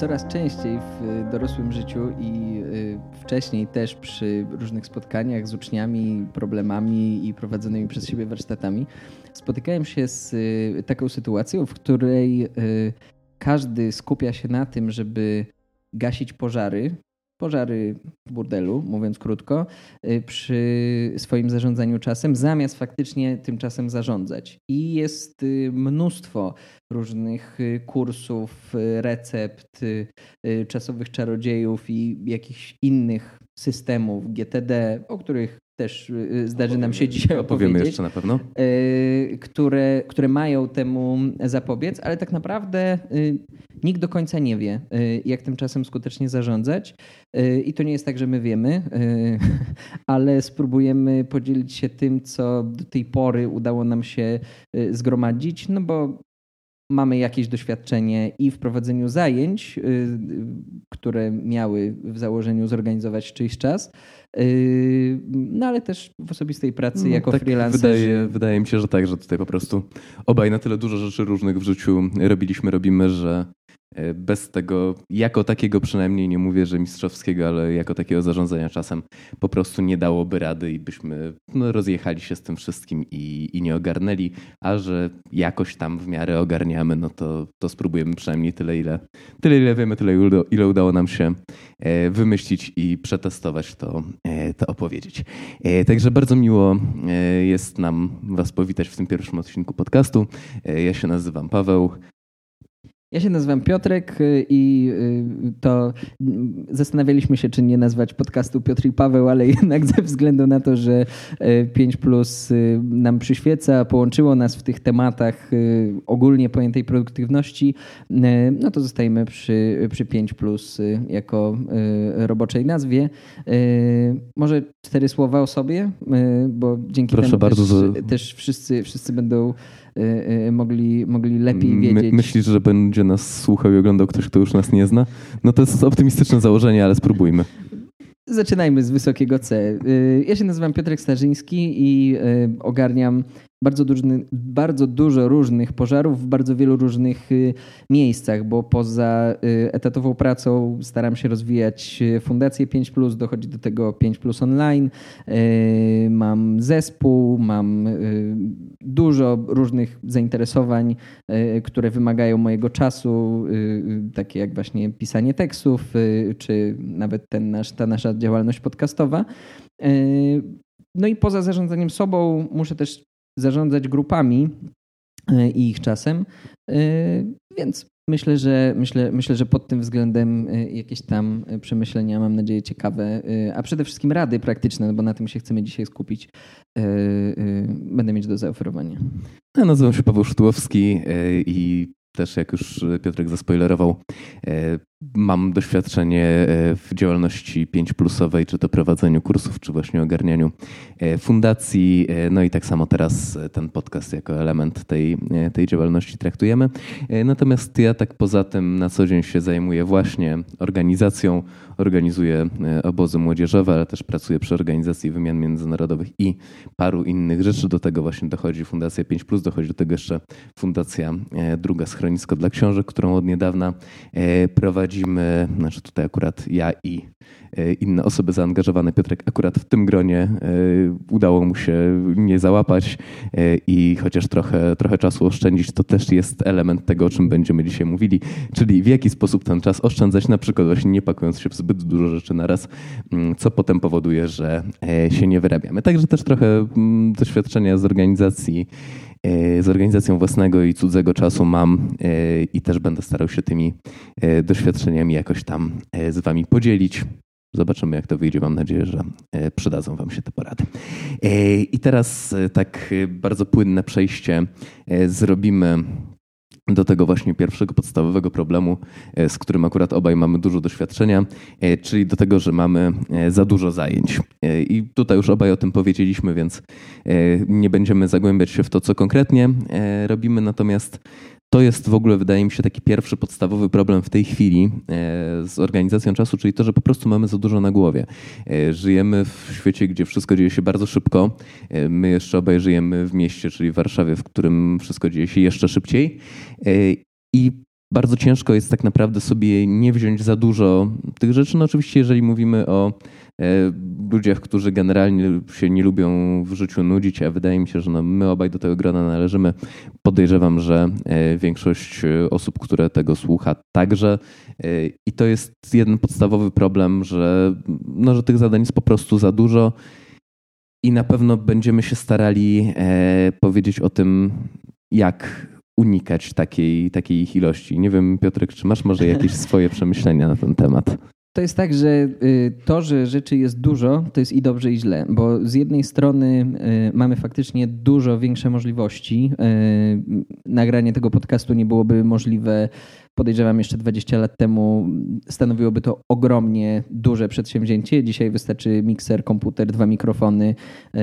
coraz częściej w dorosłym życiu i wcześniej też przy różnych spotkaniach z uczniami, problemami i prowadzonymi przez siebie warsztatami spotykałem się z taką sytuacją, w której każdy skupia się na tym, żeby gasić pożary, pożary burdelu, mówiąc krótko, y, przy swoim zarządzaniu czasem, zamiast faktycznie tym czasem zarządzać. I jest y, mnóstwo różnych y, kursów, recept, czasowych czarodziejów i jakichś innych systemów GTD, o których też y, zdarzy nam się dzisiaj opowiedzieć. Opowiemy jeszcze na pewno. Y, które, które mają temu zapobiec, ale tak naprawdę y, nikt do końca nie wie, jak tym czasem skutecznie zarządzać. I to nie jest tak, że my wiemy, ale spróbujemy podzielić się tym, co do tej pory udało nam się zgromadzić, no bo mamy jakieś doświadczenie i w prowadzeniu zajęć, które miały w założeniu zorganizować czyjś czas, no ale też w osobistej pracy no, jako tak freelancer. Wydaje, wydaje mi się, że tak, że tutaj po prostu obaj na tyle dużo rzeczy różnych w życiu robiliśmy, robimy, że bez tego, jako takiego przynajmniej, nie mówię, że mistrzowskiego, ale jako takiego zarządzania czasem po prostu nie dałoby rady i byśmy no, rozjechali się z tym wszystkim i, i nie ogarnęli, a że jakoś tam w miarę ogarniamy, no to, to spróbujemy przynajmniej tyle, ile, tyle, ile wiemy, tyle, ile udało nam się e, wymyślić i przetestować to, e, to opowiedzieć. Także bardzo miło jest nam Was powitać w tym pierwszym odcinku podcastu. Ja się nazywam Paweł. Ja się nazywam Piotrek y, i y, to zastanawialiśmy się, czy nie nazwać podcastu Piotr i Paweł, ale jednak ze względu na to, że 5 y, Plus nam przyświeca, połączyło nas w tych tematach ogólnie pojętej produktywności, no to zostajemy przy, przy 5 Plus jako roboczej nazwie. Może cztery słowa o sobie, bo dzięki Proszę temu bardzo. Też, też wszyscy, wszyscy będą mogli, mogli lepiej wiedzieć. My, myślisz, że będzie nas słuchał i oglądał ktoś, kto już nas nie zna? No to jest optymistyczne założenie, ale spróbujmy. Zaczynajmy z wysokiego C. Y, ja się nazywam Piotrek Starzyński i ogarniam bardzo, duży, bardzo dużo różnych pożarów w bardzo wielu różnych y, miejscach, bo poza y, etatową pracą staram się rozwijać y, Fundację 5, dochodzi do tego 5 online. Mam zespół, mam dużo różnych zainteresowań, które wymagają mojego czasu, takie jak właśnie pisanie tekstów, czy nawet ten nasz, ta nasza działalność podcastowa. No i poza zarządzaniem sobą muszę też zarządzać grupami e, i ich czasem. E, więc myślę, że myślę, myślę, że pod tym względem e, jakieś tam przemyślenia, mam nadzieję, ciekawe, a przede wszystkim rady praktyczne, no bo na tym się chcemy dzisiaj skupić, będę mieć do zaoferowania. Ja nazywam się Paweł Sztułowski i też jak już Piotrek zaspoilerował, Mam doświadczenie e, w działalności 5 plusowej, czy to prowadzeniu kursów, czy właśnie ogarnianiu e, fundacji. E, no i tak samo teraz ten podcast jako element tej, tej działalności traktujemy. Natomiast ja tak poza tym na co dzień się zajmuję właśnie organizacją, organizuję obozy młodzieżowe, ale też pracuję przy organizacji wymian międzynarodowych i paru innych rzeczy. Do tego właśnie dochodzi Fundacja 5, dochodzi do tego jeszcze Fundacja Druga Schronisko dla Książek, którą od niedawna prowadzi prowadzimy, znaczy tutaj akurat ja i e, inne osoby zaangażowane, Piotrek akurat w tym gronie e, udało mu się nie załapać e, i chociaż trochę, trochę czasu oszczędzić, to też jest element tego, o czym będziemy dzisiaj mówili, czyli w jaki sposób ten czas oszczędzać, na przykład właśnie nie pakując się w zbyt dużo rzeczy na raz, mm, co potem powoduje, że się nie wyrabiamy. Także też trochę mm, doświadczenia z organizacji z organizacją własnego i cudzego czasu mam e, i też będę starał się tymi e, doświadczeniami jakoś tam z Wami podzielić. Zobaczymy, jak to wyjdzie. Mam nadzieję, że przydadzą Wam się te porady. I teraz tak bardzo płynne przejście zrobimy do tego właśnie pierwszego podstawowego problemu, e, z którym akurat obaj mamy dużo doświadczenia, e, czyli do tego, że mamy e, za dużo zajęć. I tutaj już obaj o tym powiedzieliśmy, więc nie będziemy zagłębiać się w to, co konkretnie robimy, natomiast to jest w ogóle, wydaje mi się, taki pierwszy podstawowy problem w tej chwili e, z organizacją czasu, czyli to, że po prostu mamy za dużo na głowie. E, żyjemy w świecie, gdzie wszystko dzieje się bardzo szybko. E, my jeszcze obaj żyjemy w mieście, czyli w Warszawie, w którym wszystko dzieje się jeszcze szybciej. I bardzo ciężko jest tak naprawdę sobie nie wziąć za dużo tych rzeczy. No oczywiście, jeżeli mówimy o e, ludziach, którzy generalnie się nie lubią w życiu nudzić, a wydaje mi się, że no my obaj do tego grona należymy. Podejrzewam, że e, większość osób, które tego słucha, także. I to jest jeden podstawowy problem, że, no, że tych zadań jest po prostu za dużo. I na pewno będziemy się starali powiedzieć o tym, jak unikać takiej, takiej ich ilości. Nie wiem, Piotrek, czy masz może jakieś swoje przemyślenia na ten temat? To jest tak, że y, to, że rzeczy jest dużo, to jest i dobrze, i źle, bo z jednej strony y, mamy faktycznie dużo większe możliwości. Y, nagranie tego podcastu nie byłoby możliwe podejrzewam jeszcze 20 lat temu stanowiłoby to ogromnie duże przedsięwzięcie. Dzisiaj wystarczy mikser, komputer, dwa mikrofony, e,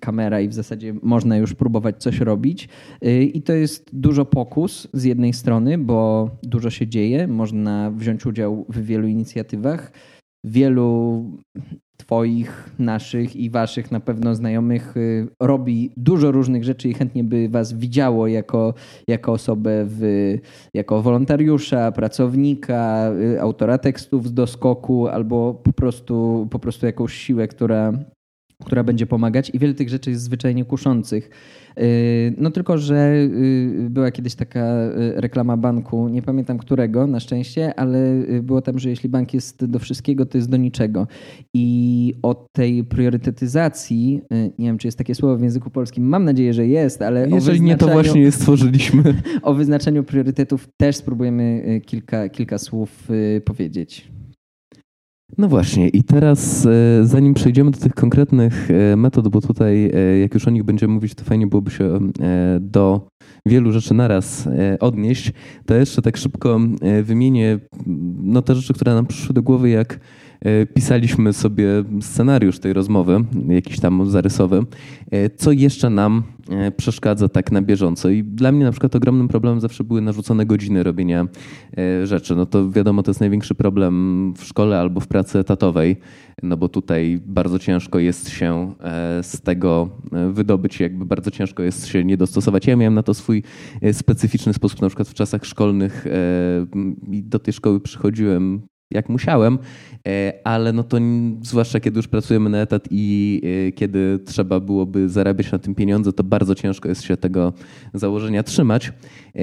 kamera i w zasadzie można już próbować coś robić. E, I to jest dużo pokus z jednej strony, bo dużo się dzieje, można wziąć udział w wielu inicjatywach. Wielu Twoich, naszych i Waszych na pewno znajomych y, robi dużo różnych rzeczy i chętnie by Was widziało jako, jako osobę, w, jako wolontariusza, pracownika, y, autora tekstów z doskoku albo po prostu, po prostu jakąś siłę, która, która będzie pomagać. I wiele tych rzeczy jest zwyczajnie kuszących. Y, no tylko, że y, była kiedyś taka y, reklama banku, nie pamiętam którego na szczęście, ale było tam, że jeśli bank jest do wszystkiego, to jest do niczego. I o tej priorytetyzacji, nie wiem czy jest takie słowo w języku polskim, mam nadzieję, że jest, ale Jeżeli nie, to właśnie je stworzyliśmy. O wyznaczeniu priorytetów też spróbujemy kilka, kilka słów powiedzieć. No właśnie, i teraz e, zanim przejdziemy do tych konkretnych e, metod, bo tutaj e, jak już o nich będziemy mówić, to fajnie byłoby się do wielu rzeczy naraz odnieść, to jeszcze tak szybko wymienię no, te rzeczy, które nam przyszły do głowy, jak pisaliśmy sobie scenariusz tej rozmowy, jakiś tam zarysowy, e, co jeszcze nam e, przeszkadza tak na bieżąco. I dla mnie na przykład ogromnym problemem zawsze były narzucone godziny robienia rzeczy. No to wiadomo, to jest największy problem w szkole albo w pracy etatowej, no bo tutaj bardzo ciężko jest się z tego wydobyć, jakby bardzo ciężko jest się nie dostosować. Ja miałem na to swój specyficzny sposób, na przykład w czasach szkolnych i do tej szkoły przychodziłem jak musiałem, e, ale no to zwłaszcza kiedy już pracujemy na etat i e, kiedy trzeba byłoby zarabiać na tym pieniądze, to bardzo ciężko jest się tego założenia trzymać. E,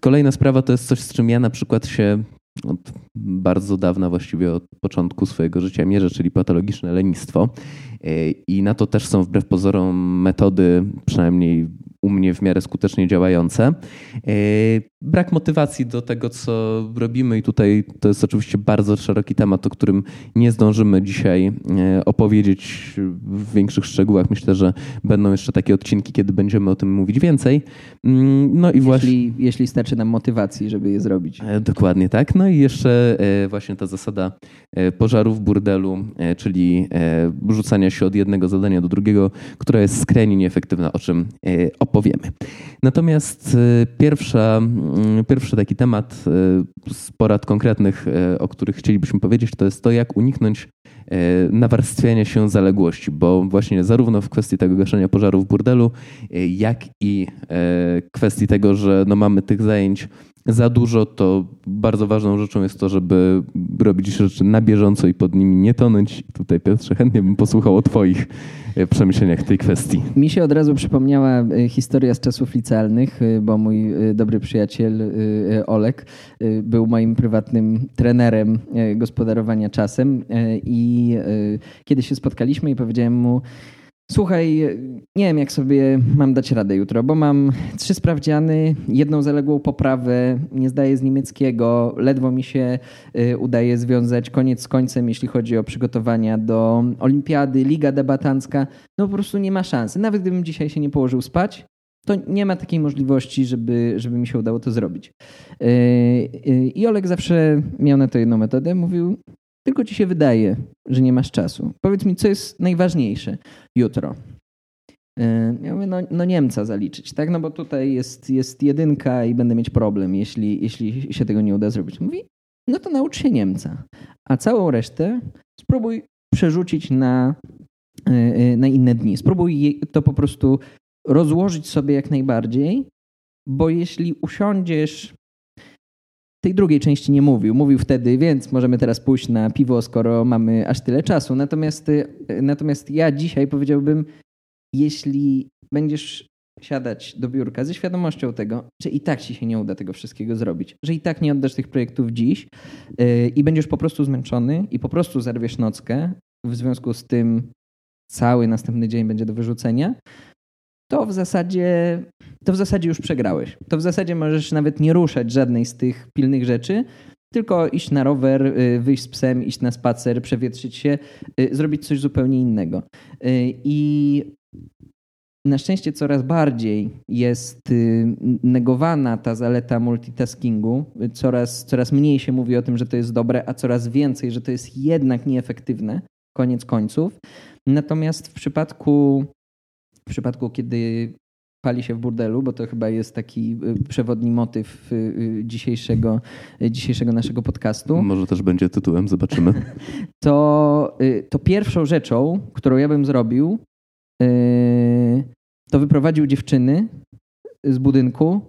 kolejna sprawa to jest coś, z czym ja na przykład się od bardzo dawna, właściwie od początku swojego życia mierzę, czyli patologiczne lenistwo. I na to też są wbrew pozorom metody, przynajmniej u mnie w miarę skutecznie działające. E, brak motywacji do tego, co robimy, i tutaj to jest oczywiście bardzo szeroki temat, o którym nie zdążymy dzisiaj e, opowiedzieć w większych szczegółach. Myślę, że będą jeszcze takie odcinki, kiedy będziemy o tym mówić więcej. Mm, no i właśnie. Jeśli, jeśli starczy nam motywacji, żeby je zrobić. E, dokładnie tak. No i jeszcze właśnie ta zasada pożaru w burdelu, czyli rzucania się od jednego zadania do drugiego, która jest skrajnie nieefektywna, o czym opowiem opowiemy. Natomiast pierwsza, pierwszy taki temat z porad konkretnych, y, o których chcielibyśmy powiedzieć, to jest to, jak uniknąć nawarstwiania się zaległości, bo właśnie zarówno w kwestii tego gaszenia pożaru w burdelu, jak i kwestii tego, że no mamy tych zajęć za dużo, to bardzo ważną rzeczą jest to, żeby robić rzeczy na bieżąco i pod nimi nie tonąć. Tutaj Piotrze, chętnie bym posłuchał o Twoich e, przemyśleniach w tej kwestii. Mi się od razu przypomniała e, historia z czasów licealnych, e, bo mój dobry przyjaciel Olek był moim prywatnym trenerem gospodarowania czasem i kiedy się spotkaliśmy i powiedziałem mu, Słuchaj, nie wiem jak sobie mam dać radę jutro, bo mam trzy sprawdziany, jedną zaległą poprawę, nie zdaję z niemieckiego, ledwo mi się y, udaje związać koniec z końcem, jeśli chodzi o przygotowania do olimpiady, liga debatancka. No po prostu nie ma szansy. Nawet gdybym dzisiaj się nie położył spać, to nie ma takiej możliwości, żeby, żeby mi się udało to zrobić. Y, y, I Olek zawsze miał na to jedną metodę. Mówił, tylko ci się wydaje, że nie masz czasu. Powiedz mi, co jest najważniejsze jutro. E, ja mówię, no, no, Niemca zaliczyć, tak? No bo tutaj jest, jest jedynka i będę mieć problem, jeśli, jeśli się tego nie uda zrobić. Mówi, no to naucz się Niemca, a całą resztę spróbuj przerzucić na, e, e, na inne dni. Spróbuj to po prostu rozłożyć sobie jak najbardziej, bo jeśli usiądziesz tej drugiej części nie mówił. Mówił wtedy, więc możemy teraz pójść na piwo, skoro mamy aż tyle czasu. Natomiast, y, natomiast ja dzisiaj powiedziałbym, jeśli będziesz siadać do biurka ze świadomością tego, że i tak ci się nie uda tego wszystkiego zrobić, że i tak nie oddasz tych projektów dziś yy, i będziesz po prostu zmęczony i po prostu zerwiesz nockę, w związku z tym cały następny dzień będzie do wyrzucenia, to w zasadzie to w zasadzie już przegrałeś. To w zasadzie możesz nawet nie ruszać żadnej z tych pilnych rzeczy, tylko iść na rower, y, wyjść z psem, iść na spacer, przewietrzyć się, y, zrobić coś zupełnie innego. Y, I na szczęście coraz bardziej jest negowana ta zaleta multitaskingu. Coraz, coraz mniej się mówi o tym, że to jest dobre, a coraz więcej, że to jest jednak nieefektywne, koniec końców. Natomiast w przypadku, w przypadku kiedy pali się w burdelu, bo to chyba jest taki y, przewodni motyw y, y, dzisiejszego, dzisiejszego naszego podcastu. Może też będzie tytułem, zobaczymy. To, to pierwszą rzeczą, którą ja bym zrobił, to wyprowadził dziewczyny z budynku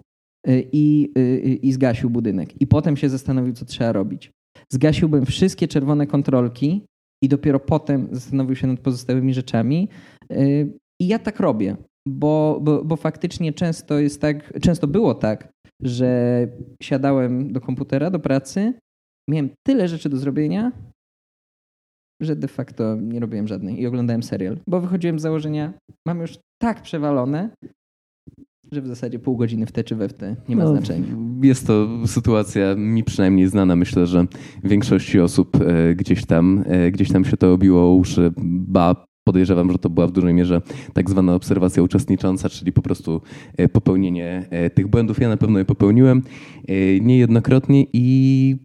i, i zgasił budynek. I potem się zastanowił, co trzeba robić. Zgasiłbym wszystkie czerwone kontrolki i dopiero potem zastanowił się nad pozostałymi rzeczami. I ja tak robię bo, bo, bo faktycznie często jest tak, często było tak, że siadałem do komputera, do pracy, miałem tyle rzeczy do zrobienia, że de facto nie robiłem żadnej i oglądałem serial, bo wychodziłem z założenia, mam już tak przewalone, że w zasadzie pół godziny w te czy we w te nie ma no, znaczenia. Jest to sytuacja mi przynajmniej znana. Myślę, że większości osób e, gdzieś tam, e, gdzieś tam się to obiło uszy, ba podejrzewam, że to była w dużej mierze tak zwana obserwacja uczestnicząca, czyli po prostu e, popełnienie e, tych błędów. Ja na pewno je popełniłem e, niejednokrotnie i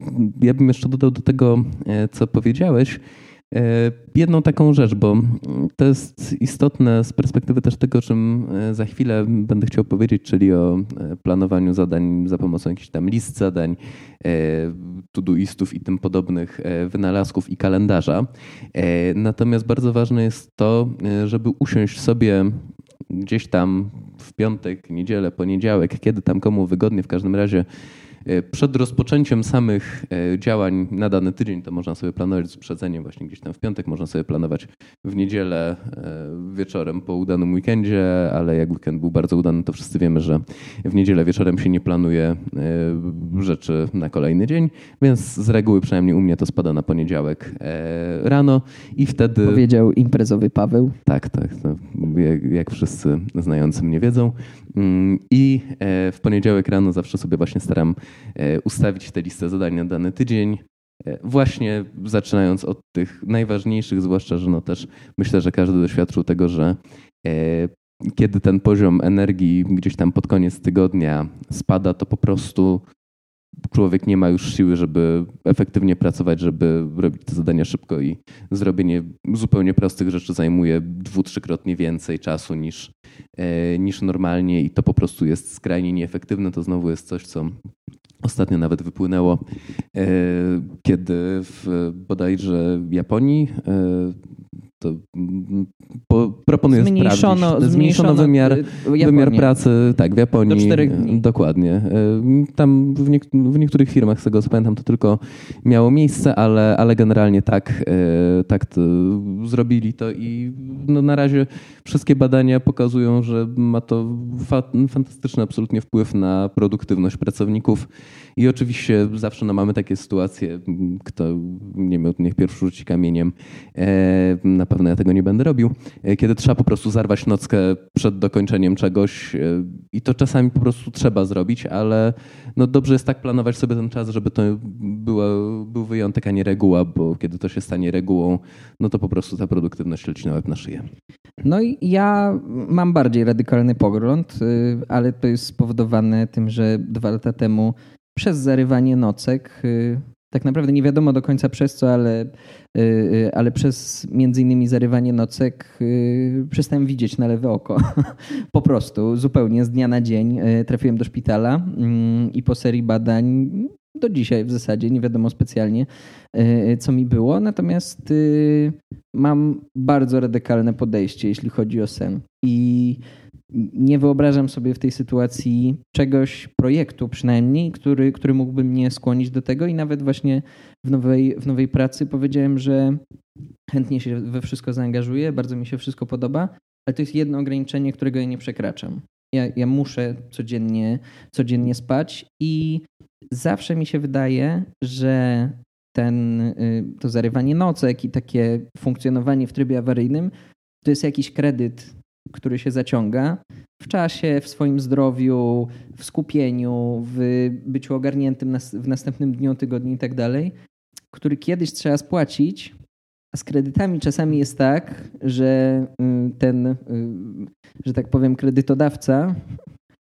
ja bym jeszcze dodał do tego, co powiedziałeś, jedną taką rzecz, bo to jest istotne z perspektywy też tego, o czym e, za chwilę będę chciał powiedzieć, czyli o e, planowaniu zadań za pomocą jakichś tam list zadań, todoistów i tym podobnych wynalazków i kalendarza. Natomiast bardzo ważne jest to, żeby usiąść sobie gdzieś tam w piątek, niedzielę, poniedziałek, kiedy tam komu wygodnie, w każdym razie E, przed rozpoczęciem samych e, działań na dany tydzień to można sobie planować z uprzedzeniem właśnie gdzieś tam w piątek, można sobie planować w niedzielę e, wieczorem po udanym weekendzie, ale jak weekend był bardzo udany, to wszyscy wiemy, że w niedzielę wieczorem się nie planuje rzeczy na kolejny dzień, więc z reguły przynajmniej u mnie to spada na poniedziałek rano i wtedy... Powiedział imprezowy Paweł. Tak, tak. Jak, jak wszyscy znający mnie wiedzą. Mm, I w poniedziałek rano zawsze sobie właśnie staram E, ustawić tę listę zadań na dany tydzień. E, właśnie zaczynając od tych najważniejszych, zwłaszcza, że no też myślę, że każdy doświadczył tego, że e, kiedy ten poziom energii gdzieś tam pod koniec tygodnia spada, to po prostu człowiek nie ma już siły, żeby efektywnie pracować, żeby robić te zadania szybko i zrobienie zupełnie prostych rzeczy zajmuje dwu, trzykrotnie więcej czasu niż, niż normalnie i to po prostu jest skrajnie nieefektywne. To znowu jest coś, co Ostatnio nawet wypłynęło, e, kiedy w bodajże Japonii e, to po, proponuję zmniejszono, sprawdzić. Zmniejszono wymiar, wymiar pracy tak, w Japonii. Do czterech dni. Dokładnie. E, tam w, w, niektórych firmach, z tego co pamiętam, to tylko miało miejsce, ale, ale generalnie tak, tak to zrobili to i no na razie wszystkie badania pokazują, że ma to fa fantastyczny absolutnie wpływ na produktywność pracowników i oczywiście zawsze no, mamy takie sytuacje, kto nie wiem, niech pierwszy rzuci kamieniem, e, na pewno ja tego nie będę robił, e, kiedy trzeba po prostu zarwać nockę przed dokończeniem czegoś e, i to czasami po prostu trzeba zrobić, ale no dobrze jest tak planować sobie ten czas, żeby to była, był wyjątek, a nie reguła, bo kiedy to się stanie regułą, no to po prostu ta produktywność leci na łeb na szyję. No i ja mam bardziej radykalny pogląd, y, ale to jest spowodowane tym, że dwa lata temu przez zarywanie nocek y, tak naprawdę nie wiadomo do końca przez co, ale, y, y, ale przez między innymi zarywanie nocek y, przestałem widzieć na lewe oko. po prostu, zupełnie z dnia na dzień trafiłem do szpitala mm, i po serii badań do dzisiaj w zasadzie nie wiadomo specjalnie, co mi było. Natomiast mam bardzo radykalne podejście, jeśli chodzi o sen. I nie wyobrażam sobie w tej sytuacji czegoś, projektu przynajmniej, który, który mógłby mnie skłonić do tego i nawet właśnie w nowej, w nowej pracy powiedziałem, że chętnie się we wszystko zaangażuję, bardzo mi się wszystko podoba, ale to jest jedno ograniczenie, którego ja nie przekraczam. Ja, ja muszę codziennie, codziennie spać i zawsze mi się wydaje, że ten, y, to zarywanie nocek i takie funkcjonowanie w trybie awaryjnym to jest jakiś kredyt który się zaciąga w czasie, w swoim zdrowiu, w skupieniu, w byciu ogarniętym w następnym dniu, tygodniu i tak dalej, który kiedyś trzeba spłacić, a z kredytami czasami jest tak, że y, ten, y, że tak powiem, kredytodawca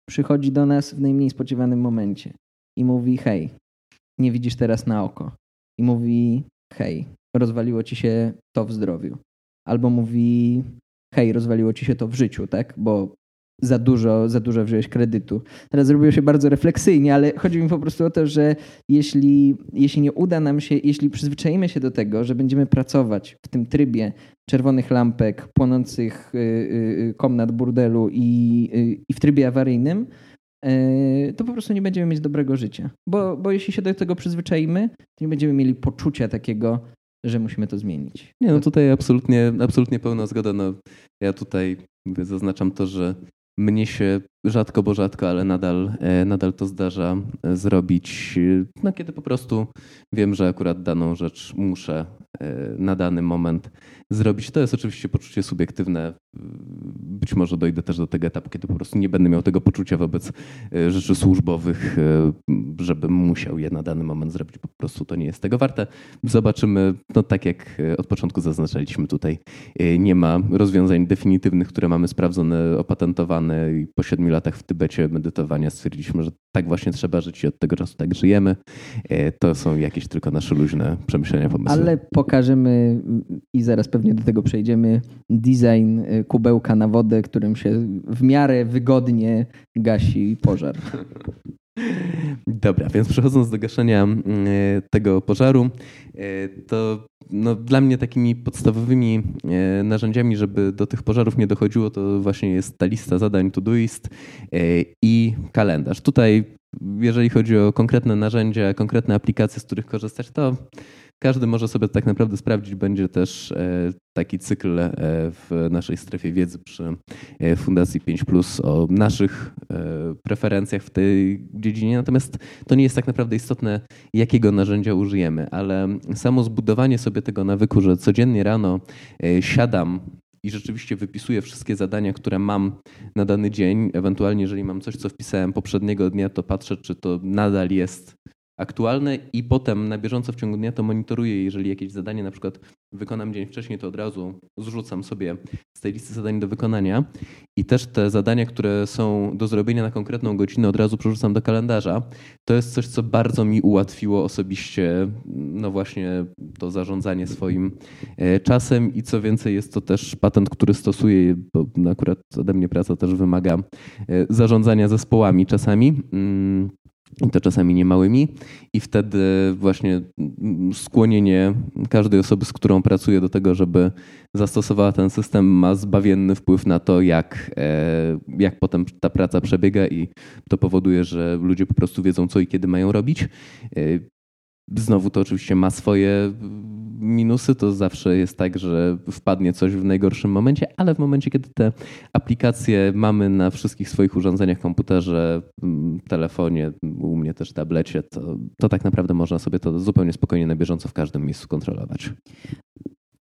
przychodzi do nas w najmniej spodziewanym momencie i mówi: Hej, nie widzisz teraz na oko. I mówi: Hej, rozwaliło ci się to w zdrowiu. Albo mówi: hej, rozwaliło ci się to w życiu, tak? Bo za dużo, za dużo wziąłeś kredytu. Teraz zrobiło się bardzo refleksyjnie, ale chodzi mi po prostu o to, że jeśli, jeśli nie uda nam się, jeśli przyzwyczajimy się do tego, że będziemy pracować w tym trybie czerwonych lampek, płonących y, y, y, komnat burdelu i, i w trybie awaryjnym, to po prostu nie będziemy mieć dobrego życia. Bo, bo jeśli się do tego przyzwyczaimy, to nie będziemy mieli poczucia takiego, że musimy to zmienić. Nie, no tutaj absolutnie, absolutnie pełna zgoda. No, ja tutaj zaznaczam to, że mnie się rzadko, bo rzadko, ale nadal, e, nadal to zdarza e, zrobić, e, no, kiedy po prostu wiem, że akurat daną rzecz muszę na dany moment zrobić. To jest oczywiście poczucie subiektywne. Być może dojdę też do tego etapu, kiedy po prostu nie będę miał tego poczucia wobec rzeczy służbowych, żebym musiał je na dany moment zrobić. Po prostu to nie jest tego warte. Zobaczymy, no tak jak od początku zaznaczaliśmy tutaj, nie ma rozwiązań definitywnych, które mamy sprawdzone, opatentowane i po siedmiu latach w Tybecie medytowania stwierdziliśmy, że tak właśnie trzeba żyć i od tego czasu tak żyjemy. E, to są jakieś tylko nasze luźne przemyślenia, pomysły. Ale pokażemy i zaraz pewnie do tego przejdziemy design e, kubełka na wodę, którym się w miarę wygodnie gasi pożar. Dobra, więc przechodząc do gaszenia e, tego pożaru, to no, dla mnie takimi podstawowymi e, narzędziami, żeby do tych pożarów nie dochodziło, to właśnie jest ta lista zadań Todoist e, i kalendarz. Tutaj, jeżeli chodzi o konkretne narzędzia, konkretne aplikacje, z których korzystać, to każdy może sobie tak naprawdę sprawdzić. Będzie też e, taki cykl e, w naszej strefie wiedzy przy e, Fundacji 5 Plus o naszych preferencjach w tej dziedzinie. Natomiast to nie jest tak naprawdę istotne, jakiego narzędzia użyjemy, ale samo zbudowanie sobie tego nawyku, że codziennie rano siadam i rzeczywiście wypisuję wszystkie zadania, które mam na dany dzień. Ewentualnie, jeżeli mam coś, co wpisałem poprzedniego dnia, to patrzę, czy to nadal jest aktualne i potem na bieżąco w ciągu dnia to monitoruję. Jeżeli jakieś zadanie na przykład wykonam dzień wcześniej, to od razu zrzucam sobie z tej listy zadań do wykonania i też te zadania, które są do zrobienia na konkretną godzinę, od razu przerzucam do kalendarza. To jest coś, co bardzo mi ułatwiło osobiście, no właśnie to zarządzanie swoim e, czasem i co więcej, jest to też patent, który stosuję, bo akurat ode mnie praca też wymaga e, zarządzania zespołami czasami. I to czasami niemałymi, i wtedy właśnie skłonienie każdej osoby, z którą pracuję, do tego, żeby zastosowała ten system, ma zbawienny wpływ na to, jak, e, jak potem ta praca przebiega, i to powoduje, że ludzie po prostu wiedzą, co i kiedy mają robić. Znowu to oczywiście ma swoje minusy. To zawsze jest tak, że wpadnie coś w najgorszym momencie, ale w momencie, kiedy te aplikacje mamy na wszystkich swoich urządzeniach, komputerze, mm, telefonie, u mnie też tablecie, to, to tak naprawdę można sobie to zupełnie spokojnie na bieżąco w każdym miejscu kontrolować.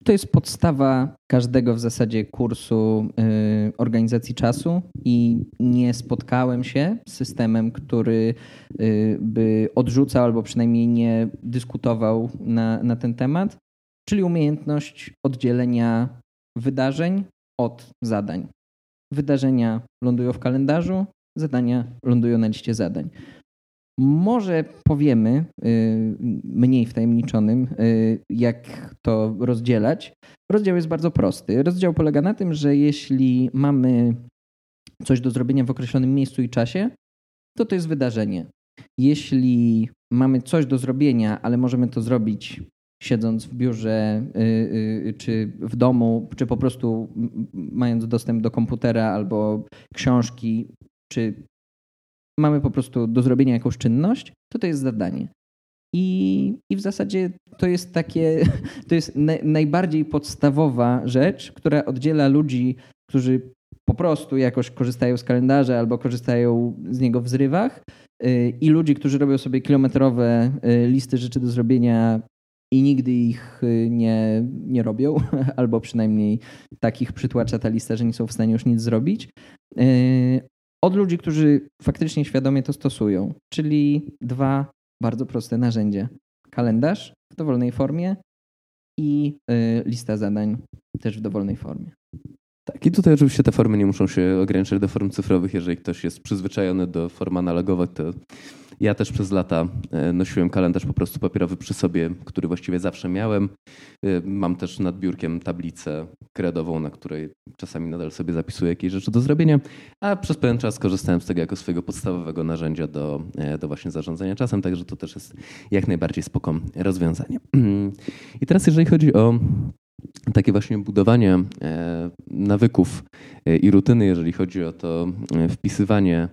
To jest podstawa każdego w zasadzie kursu y, organizacji czasu i nie spotkałem się z systemem, który y, by odrzucał albo przynajmniej nie dyskutował na, na ten temat, czyli umiejętność oddzielenia wydarzeń od zadań. Wydarzenia lądują w kalendarzu, zadania lądują na liście zadań. Może powiemy y, mniej wtajemniczonym, y, jak to rozdzielać. Rozdział jest bardzo prosty. Rozdział polega na tym, że jeśli mamy coś do zrobienia w określonym miejscu i czasie, to to jest wydarzenie. jeśli mamy coś do zrobienia, ale możemy to zrobić siedząc w biurze y, czy w domu, czy po prostu mając dostęp do komputera albo książki, czy mamy po prostu do zrobienia jakąś czynność, to to jest zadanie. I, I w zasadzie to jest takie, to jest na, najbardziej podstawowa rzecz, która oddziela ludzi, którzy po prostu jakoś korzystają z kalendarza albo korzystają z niego w zrywach y, i ludzi, którzy robią sobie kilometrowe listy rzeczy do zrobienia i nigdy ich y, nie, nie robią, albo przynajmniej takich przytłacza ta lista, że nie są w stanie już nic zrobić. Od ludzi, którzy faktycznie świadomie to stosują, czyli dwa bardzo proste narzędzia. Kalendarz w dowolnej formie i y, lista zadań też w dowolnej formie. Tak, i tutaj oczywiście te formy nie muszą się ograniczać do form cyfrowych. Jeżeli ktoś jest przyzwyczajony do form analogowych, to ja też przez lata e, nosiłem kalendarz po prostu papierowy przy sobie, który właściwie zawsze miałem. E, mam też nad biurkiem tablicę kredową, na której czasami nadal sobie zapisuję jakieś rzeczy do zrobienia, a przez pewien czas korzystałem z tego jako swojego podstawowego narzędzia do, e, do właśnie zarządzania czasem, także to też jest jak najbardziej spoko rozwiązanie. I teraz jeżeli chodzi o takie właśnie budowanie nawyków i rutyny, jeżeli chodzi o to wpisywanie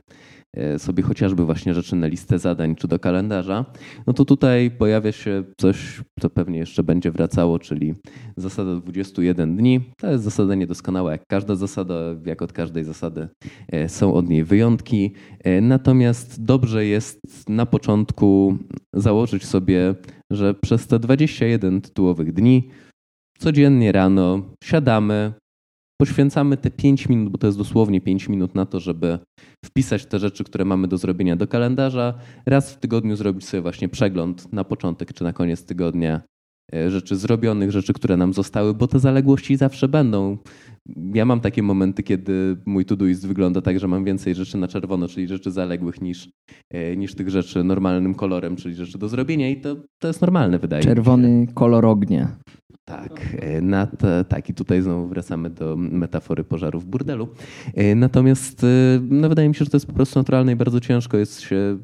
sobie chociażby właśnie rzeczy na listę zadań czy do kalendarza, no to tutaj pojawia się coś, co pewnie jeszcze będzie wracało, czyli zasada 21 dni. To jest zasada niedoskonała, jak każda zasada, jak od każdej zasady e, są od niej wyjątki. E, natomiast dobrze jest na początku założyć sobie, że przez te 21 tytułowych dni codziennie rano siadamy, poświęcamy te 5 minut, bo to jest dosłownie 5 minut na to, żeby wpisać te rzeczy, które mamy do zrobienia do kalendarza. Raz w tygodniu zrobić sobie właśnie przegląd na początek czy na koniec tygodnia rzeczy zrobionych, rzeczy, które nam zostały, bo te zaległości zawsze będą. Ja mam takie momenty, kiedy mój Todoist wygląda tak, że mam więcej rzeczy na czerwono, czyli rzeczy zaległych niż, e, niż tych rzeczy normalnym kolorem, czyli rzeczy do zrobienia i to, to jest normalne, wydaje Czerwony mi się. kolor ognia. Tak, e, nad, tak, i tutaj znowu wracamy do metafory pożaru w burdelu. E, natomiast e, no, wydaje mi się, że to jest po prostu naturalne i bardzo ciężko jest się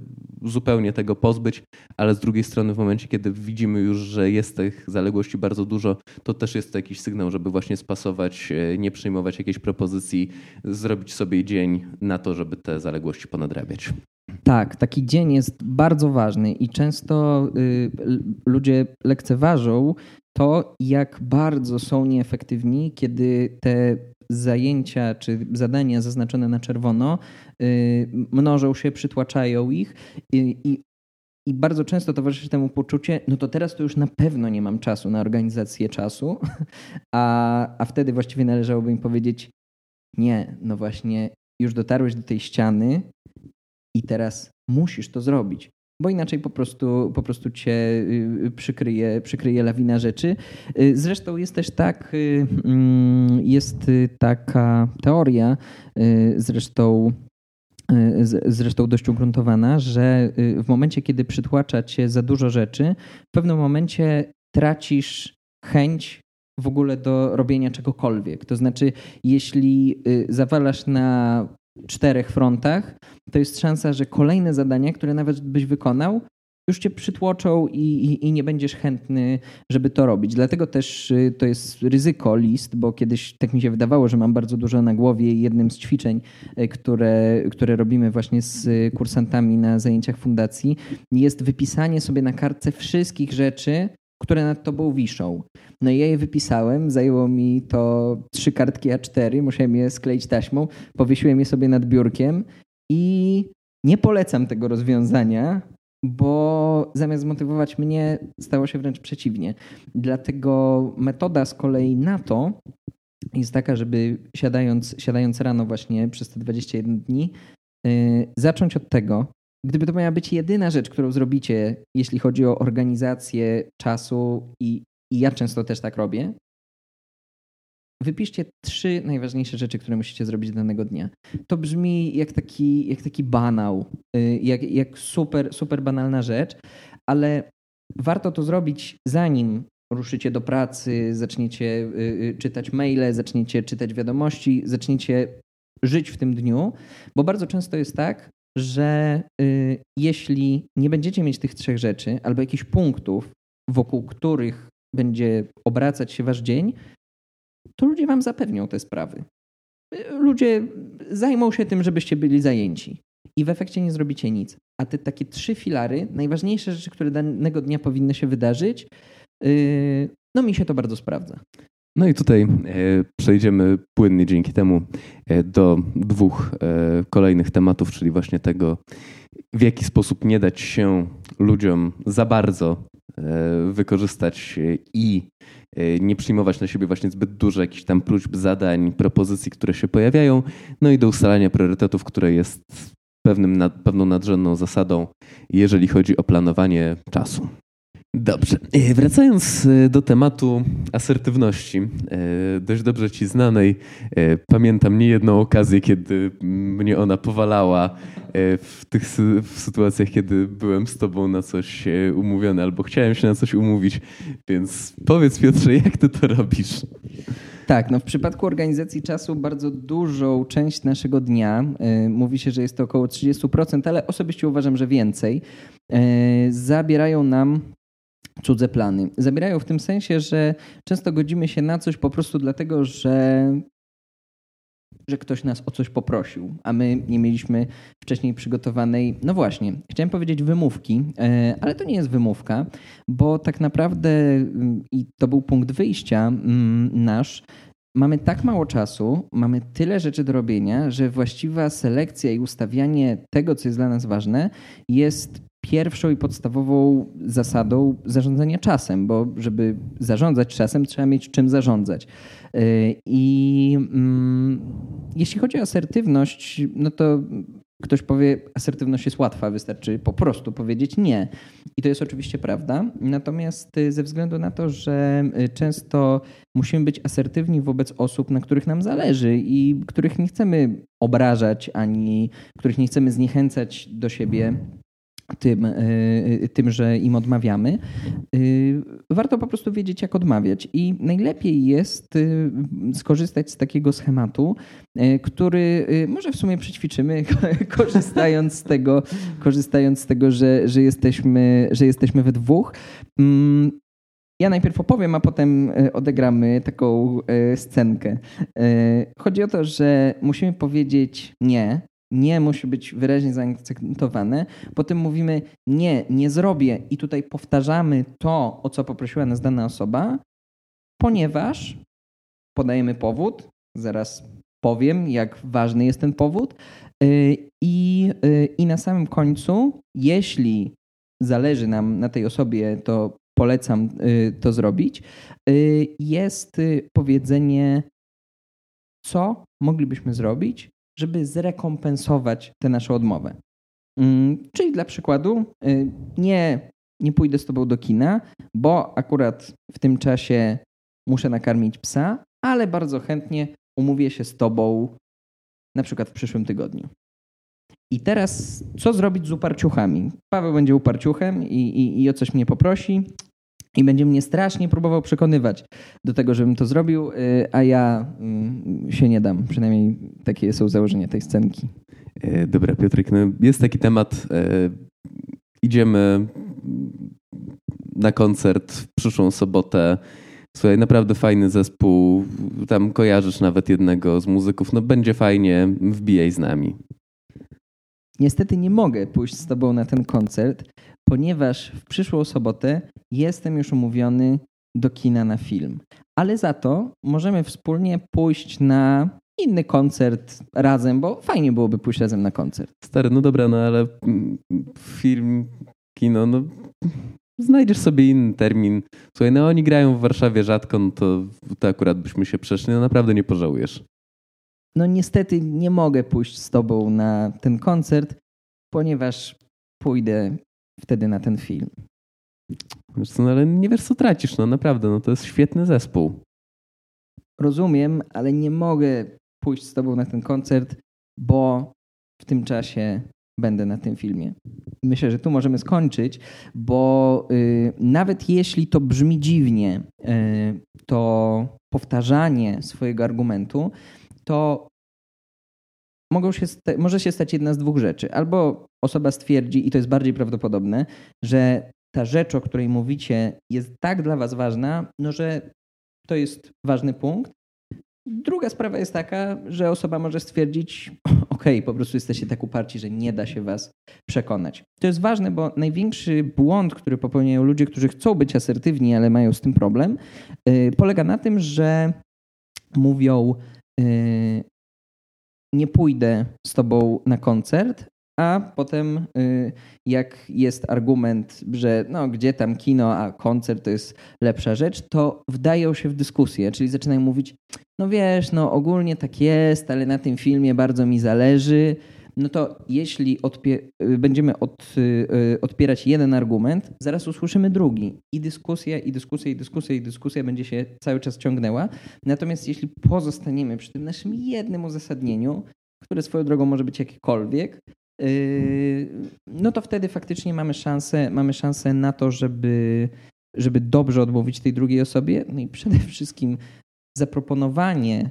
zupełnie tego pozbyć, ale z drugiej strony w momencie, kiedy widzimy już, że jest tych zaległości bardzo dużo, to też jest to jakiś sygnał, żeby właśnie spasować, nie przyjmować jakiejś propozycji, zrobić sobie dzień na to, żeby te zaległości ponadrabiać. Tak, taki dzień jest bardzo ważny i często y, ludzie lekceważą to, jak bardzo są nieefektywni, kiedy te zajęcia czy zadania zaznaczone na czerwono y, mnożą się, przytłaczają ich i, i, i bardzo często towarzyszy temu poczucie, no to teraz to już na pewno nie mam czasu na organizację czasu, a, a wtedy właściwie należałoby im powiedzieć, nie, no właśnie już dotarłeś do tej ściany i teraz musisz to zrobić bo inaczej po prostu, po prostu cię y, przykryje, przykryje lawina rzeczy. Y, zresztą jest też tak, y, mm, jest taka teoria, zresztą zresztą dość ugruntowana, że w momencie, kiedy przytłacza cię za dużo rzeczy, w pewnym momencie tracisz chęć w ogóle do robienia czegokolwiek. To znaczy, jeśli zawalasz na czterech frontach, to jest szansa, że kolejne zadania, które nawet byś wykonał, już cię przytłoczą i, i, i, nie będziesz chętny, żeby to robić. Dlatego też y, to jest ryzyko list, bo kiedyś tak mi się wydawało, że mam bardzo dużo na głowie i jednym z ćwiczeń, y, które, które robimy właśnie z kursantami na zajęciach fundacji, jest wypisanie sobie na kartce wszystkich rzeczy, które nad tobą wiszą. No i ja je wypisałem, zajęło mi to trzy kartki A4, musiałem je skleić taśmą, powiesiłem je sobie nad biurkiem i nie polecam tego rozwiązania, bo zamiast zmotywować mnie, stało się wręcz przeciwnie. Dlatego metoda z kolei na to jest taka, żeby siadając, siadając rano właśnie przez te 21 dni, yy, zacząć od tego, gdyby to miała być jedyna rzecz, którą zrobicie, jeśli chodzi o organizację czasu i, i ja często też tak robię, wypiszcie trzy najważniejsze rzeczy, które musicie zrobić danego dnia. To brzmi jak taki, jak taki banał, y, jak, jak super, super banalna rzecz, ale warto to zrobić zanim ruszycie do pracy, zaczniecie y, y, czytać maile, zaczniecie czytać wiadomości, zaczniecie żyć w tym dniu, bo bardzo często jest tak, że y, jeśli nie będziecie mieć tych trzech rzeczy albo jakichś punktów, wokół których będzie obracać się wasz dzień, to ludzie wam zapewnią te sprawy. Y, ludzie zajmą się tym, żebyście byli zajęci. I w efekcie nie zrobicie nic. A te takie trzy filary, najważniejsze rzeczy, które danego dnia powinny się wydarzyć, yy, no mi się to bardzo sprawdza. No i tutaj e, przejdziemy płynnie dzięki temu e, do dwóch e, kolejnych tematów, czyli właśnie tego, w jaki sposób nie dać się ludziom za bardzo wykorzystać i nie przyjmować na siebie właśnie zbyt dużo jakichś tam próśb, zadań, propozycji, które się pojawiają, no i do ustalania priorytetów, które jest pewnym, pewną nadrzędną zasadą, jeżeli chodzi o planowanie czasu. Dobrze. E, wracając e, do tematu asertywności, e, dość dobrze ci znanej, pamiętam niejedną okazję, kiedy mnie ona powalała w tych w sytuacjach, kiedy byłem z tobą na coś umówiony albo chciałem się na coś umówić, więc powiedz Piotrze, jak ty to robisz? Tak, no w przypadku organizacji czasu bardzo dużą część naszego dnia, mówi się, że jest to około 30%, ale osobiście uważam, że więcej, zabierają nam cudze plany. Zabierają w tym sensie, że często godzimy się na coś po prostu dlatego, że że ktoś nas o coś poprosił, a my nie mieliśmy wcześniej przygotowanej, no właśnie, chciałem powiedzieć wymówki, e, ale to nie jest wymówka, bo tak naprawdę, mm, i to był punkt wyjścia mm, nasz, mamy tak mało czasu, mamy tyle rzeczy do robienia, że właściwa selekcja i ustawianie tego, co jest dla nas ważne, jest pierwszą i podstawową zasadą zarządzania czasem, bo żeby zarządzać czasem, trzeba mieć czym zarządzać. Y, I mm, jeśli chodzi o asertywność, no to ktoś powie, asertywność jest łatwa, wystarczy po prostu powiedzieć nie. I to jest oczywiście prawda. Natomiast y, ze względu na to, że y, często musimy być asertywni wobec osób, na których nam zależy i których nie chcemy obrażać, ani których nie chcemy zniechęcać do siebie, tym, e, tym, że im odmawiamy. E, warto po prostu wiedzieć, jak odmawiać. I najlepiej jest e, skorzystać z takiego schematu, który może w sumie przećwiczymy, korzystając z tego, korzystając z tego że, że, jesteśmy, że jesteśmy we dwóch. Mm, ja najpierw opowiem, a potem odegramy taką scenkę. Chodzi o to, że musimy powiedzieć nie nie musi być wyraźnie zaakcentowane. Potem mówimy nie, nie zrobię i tutaj powtarzamy to, o co poprosiła nas dana osoba, ponieważ podajemy powód, zaraz powiem, jak ważny jest ten powód. Y, I, y, I na samym końcu, jeśli zależy nam na tej osobie, to polecam y, to zrobić, jest powiedzenie, co moglibyśmy zrobić, żeby zrekompensować tę naszą odmowę. Mm, czyli dla przykładu, y, nie, nie pójdę z tobą do kina, bo akurat w tym czasie muszę nakarmić psa, ale bardzo chętnie umówię się z tobą na przykład w przyszłym tygodniu. I teraz co zrobić z uparciuchami? Paweł będzie uparciuchem i, i, i o coś mnie poprosi i będzie mnie strasznie próbował przekonywać do tego, żebym to zrobił, y, a ja mm, się nie dam. Przynajmniej takie są założenia tej scenki. E, dobra, Piotrek, no jest taki temat. E, idziemy na koncert w przyszłą sobotę. Słuchaj, naprawdę fajny zespół. Tam kojarzysz nawet jednego z muzyków. No będzie fajnie, wbijaj z nami. Niestety nie mogę pójść z tobą na ten koncert, ponieważ w przyszłą sobotę jestem już umówiony do kina na film. Ale za to możemy wspólnie pójść na inny koncert razem, bo fajnie byłoby pójść razem na koncert. Stary, no dobra, no ale film, kino, no znajdziesz sobie inny termin. Słuchaj, no oni grają w Warszawie rzadko, no to, to akurat byśmy się przeszli, no naprawdę nie pożałujesz. No niestety nie mogę pójść z tobą na ten koncert, ponieważ pójdę wtedy na ten film. Wiesz co, no ale nie wiesz co tracisz, no naprawdę, no to jest świetny zespół. Rozumiem, ale nie mogę pójść z tobą na ten koncert, bo w tym czasie będę na tym filmie. Myślę, że tu możemy skończyć, bo y, nawet jeśli to brzmi dziwnie, y, to powtarzanie swojego argumentu, to mogą się może się stać jedna z dwóch rzeczy. Albo osoba stwierdzi, i to jest bardziej prawdopodobne, że ta rzecz, o której mówicie, jest tak dla was ważna, no że to jest ważny punkt. Druga sprawa jest taka, że osoba może stwierdzić, ok, po prostu jesteście tak uparci, że nie da się was przekonać. To jest ważne, bo największy błąd, który popełniają ludzie, którzy chcą być asertywni, ale mają z tym problem, yy, polega na tym, że mówią, yy, nie pójdę z tobą na koncert, a potem y, jak jest argument, że no gdzie tam kino, a koncert to jest lepsza rzecz, to wdają się w dyskusję, czyli zaczynają mówić, no wiesz, no ogólnie tak jest, ale na tym filmie bardzo mi zależy. No to jeśli y, będziemy od, y, odpierać jeden argument, zaraz usłyszymy drugi. I dyskusja, i dyskusja, i dyskusja, i dyskusja będzie się cały czas ciągnęła. Natomiast jeśli pozostaniemy przy tym naszym jednym uzasadnieniu, które swoją drogą może być jakiekolwiek, no to wtedy faktycznie mamy szansę, mamy szansę na to, żeby, żeby dobrze odmówić tej drugiej osobie. No i przede wszystkim zaproponowanie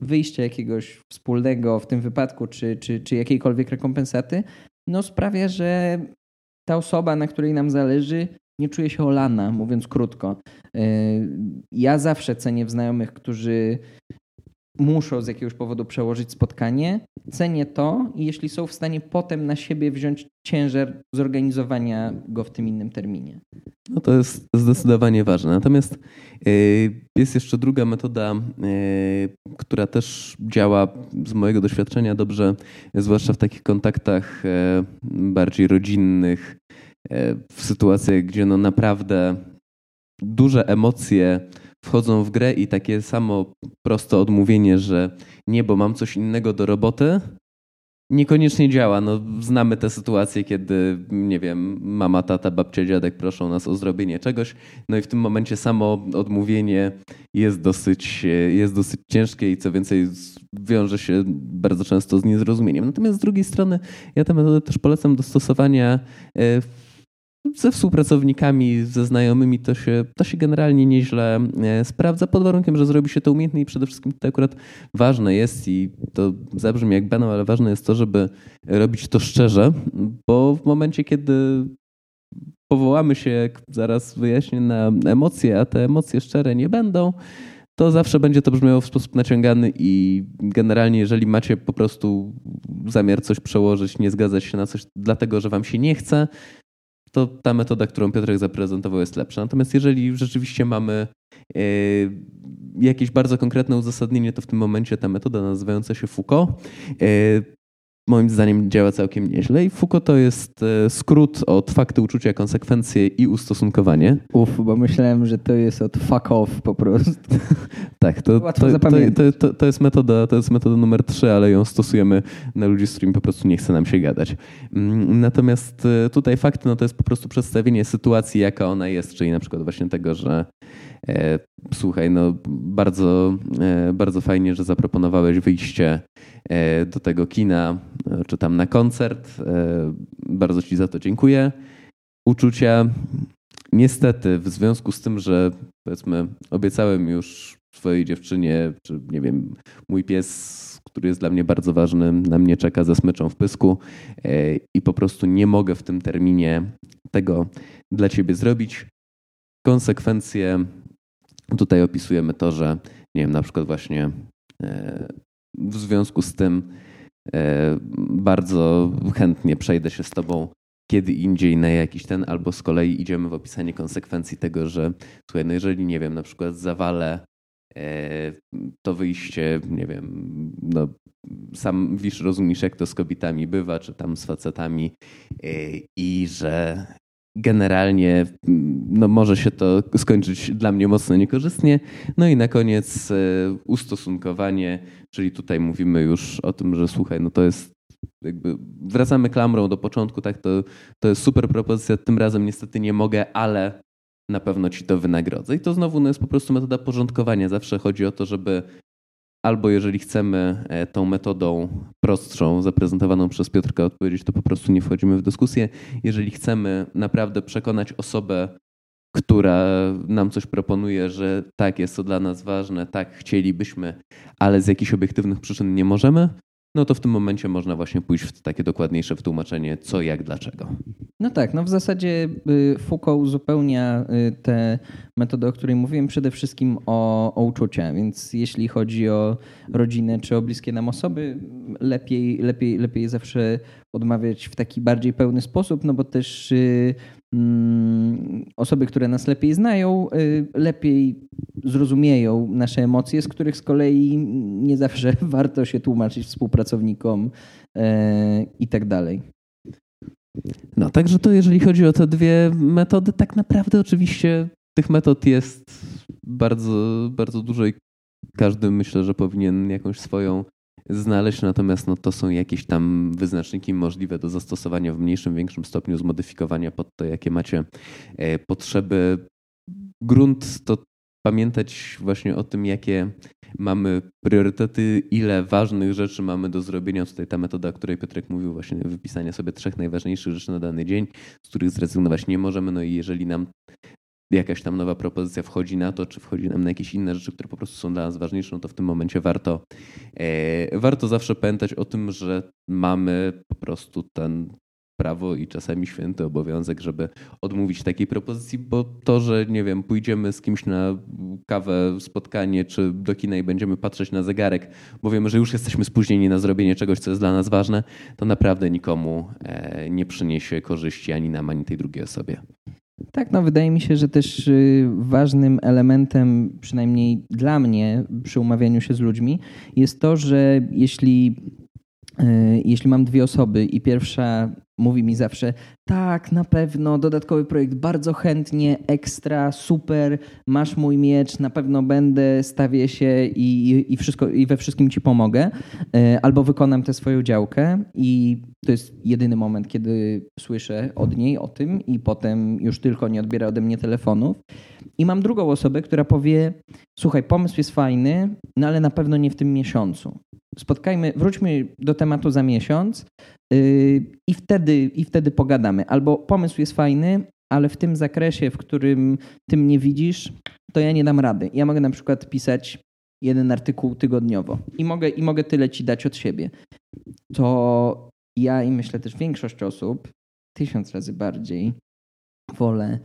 wyjścia jakiegoś wspólnego w tym wypadku, czy, czy, czy jakiejkolwiek rekompensaty, no sprawia, że ta osoba, na której nam zależy, nie czuje się olana, mówiąc krótko. Yy, ja zawsze cenię w znajomych, którzy muszą z jakiegoś powodu przełożyć spotkanie. Cenię to i jeśli są w stanie potem na siebie wziąć ciężar zorganizowania go w tym innym terminie. No to jest zdecydowanie ważne. Natomiast y, jest jeszcze druga metoda, y, która też działa z mojego doświadczenia dobrze, zwłaszcza w takich kontaktach y, bardziej rodzinnych, w sytuacjach, gdzie no naprawdę duże emocje wchodzą w grę i takie samo proste odmówienie, że nie, bo mam coś innego do roboty, niekoniecznie działa. No, znamy te sytuacje, kiedy, nie wiem, mama, tata, babcia, dziadek proszą nas o zrobienie czegoś, no i w tym momencie samo odmówienie jest dosyć, jest dosyć ciężkie i co więcej wiąże się bardzo często z niezrozumieniem. Natomiast z drugiej strony ja tę metodę też polecam do stosowania e, ze współpracownikami, ze znajomymi to się, to się generalnie nieźle e, sprawdza, pod warunkiem, że zrobi się to umiejętnie i przede wszystkim tutaj akurat ważne jest i to zabrzmi jak banał, ale ważne jest to, żeby robić to szczerze, bo w momencie, kiedy powołamy się, jak zaraz wyjaśnię, na emocje, a te emocje szczere nie będą, to zawsze będzie to brzmiało w sposób naciągany i generalnie, jeżeli macie po prostu zamiar coś przełożyć, nie zgadzać się na coś, dlatego że wam się nie chce, to ta metoda, którą Piotrek zaprezentował, jest lepsza. Natomiast jeżeli rzeczywiście mamy e, jakieś bardzo konkretne uzasadnienie, to w tym momencie ta metoda nazywająca się Foucault e, moim zdaniem działa całkiem nieźle. I Foucault to jest e, skrót od fakty, uczucia, konsekwencje i ustosunkowanie. Uf, bo myślałem, że to jest od fuck off po prostu. tak, to, to, to, to, jest metoda, to jest metoda numer trzy, ale ją stosujemy na ludzi, z którymi po prostu nie chce nam się gadać. Mm, natomiast e, tutaj fakty, no to jest po prostu przedstawienie sytuacji, jaka ona jest, czyli na przykład właśnie tego, że słuchaj, no bardzo, e, bardzo fajnie, że zaproponowałeś wyjście e, do tego kina, czy tam na koncert. Bardzo Ci za to dziękuję. Uczucia. Niestety, w związku z tym, że powiedzmy, obiecałem już swojej dziewczynie, czy nie wiem, mój pies, który jest dla mnie bardzo ważny, na mnie czeka ze smyczą w pysku i po prostu nie mogę w tym terminie tego dla ciebie zrobić. Konsekwencje Tutaj opisujemy to, że nie wiem, na przykład właśnie e, w związku z tym e, bardzo chętnie przejdę się z tobą kiedy indziej na jakiś ten, albo z kolei idziemy w opisanie konsekwencji tego, że słuchaj, no jeżeli nie wiem, na przykład zawalę e, to wyjście, nie wiem, no sam wisz, rozumiesz, jak to z kobietami bywa, czy tam z facetami i że generalnie no, może się to skończyć dla mnie mocno niekorzystnie. No i na koniec e, ustosunkowanie, czyli tutaj mówimy już o tym, że słuchaj, no to jest jakby wracamy klamrą do początku, tak, to, to jest super propozycja, tym razem niestety nie mogę, ale na pewno ci to wynagrodzę. I to znowu no, jest po prostu metoda porządkowania. Zawsze chodzi o to, żeby albo jeżeli chcemy e, tą metodą prostszą, zaprezentowaną przez Piotrka odpowiedzieć, to po prostu nie wchodzimy w dyskusję. Jeżeli chcemy naprawdę przekonać osobę, która nam coś proponuje, że tak, jest to dla nas ważne, tak, chcielibyśmy, ale z jakichś obiektywnych przyczyn nie możemy, no to w tym momencie można właśnie pójść w takie dokładniejsze wytłumaczenie co, jak, dlaczego. No tak, no w zasadzie y, Foucault uzupełnia y, tę metodę, o której mówiłem, przede wszystkim o, o uczucia, więc jeśli chodzi o rodzinę czy o bliskie nam osoby, lepiej, lepiej, lepiej zawsze odmawiać w taki bardziej pełny sposób, no bo też y, osoby, które nas lepiej znają, lepiej zrozumieją nasze emocje, z których z kolei nie zawsze warto się tłumaczyć współpracownikom i tak dalej. No, także to jeżeli chodzi o te dwie metody, tak naprawdę oczywiście tych metod jest bardzo, bardzo dużo i każdy myślę, że powinien jakąś swoją znaleźć, natomiast no, to są jakieś tam wyznaczniki możliwe do zastosowania w mniejszym, większym stopniu, zmodyfikowania pod to, jakie macie e, potrzeby. Grunt to pamiętać właśnie o tym, jakie mamy priorytety, ile ważnych rzeczy mamy do zrobienia. Tutaj ta metoda, o której Piotrek mówił, właśnie wypisania sobie trzech najważniejszych rzeczy na dany dzień, z których zrezygnować nie możemy. No i jeżeli nam jakaś tam nowa propozycja wchodzi na to, czy wchodzi nam na jakieś inne rzeczy, które po prostu są dla nas ważniejsze, no to w tym momencie warto, e, warto zawsze pamiętać o tym, że mamy po prostu ten prawo i czasami święty obowiązek, żeby odmówić takiej propozycji, bo to, że nie wiem, pójdziemy z kimś na kawę, spotkanie czy do kina i będziemy patrzeć na zegarek, bo wiemy, że już jesteśmy spóźnieni na zrobienie czegoś, co jest dla nas ważne, to naprawdę nikomu e, nie przyniesie korzyści ani nam, ani tej drugiej osobie. Tak, no wydaje mi się, że też y, ważnym elementem, przynajmniej dla mnie, przy umawianiu się z ludźmi, jest to, że jeśli y, jeśli mam dwie osoby i pierwsza mówi mi zawsze, tak, na pewno, dodatkowy projekt, bardzo chętnie, ekstra, super, masz mój miecz, na pewno będę, stawię się i, i, wszystko, i we wszystkim ci pomogę, e, albo wykonam tę swoją działkę i to jest jedyny moment, kiedy słyszę od niej o tym i potem już tylko nie odbiera ode mnie telefonów. I mam drugą osobę, która powie, słuchaj, pomysł jest fajny, no ale na pewno nie w tym miesiącu. Spotkajmy, wróćmy do tematu za miesiąc yy, i wtedy, i wtedy pogadamy. Albo pomysł jest fajny, ale w tym zakresie, w którym ty mnie widzisz, to ja nie dam rady. Ja mogę na przykład pisać jeden artykuł tygodniowo i mogę, i mogę tyle ci dać od siebie. To ja i myślę też większość osób tysiąc razy bardziej wolę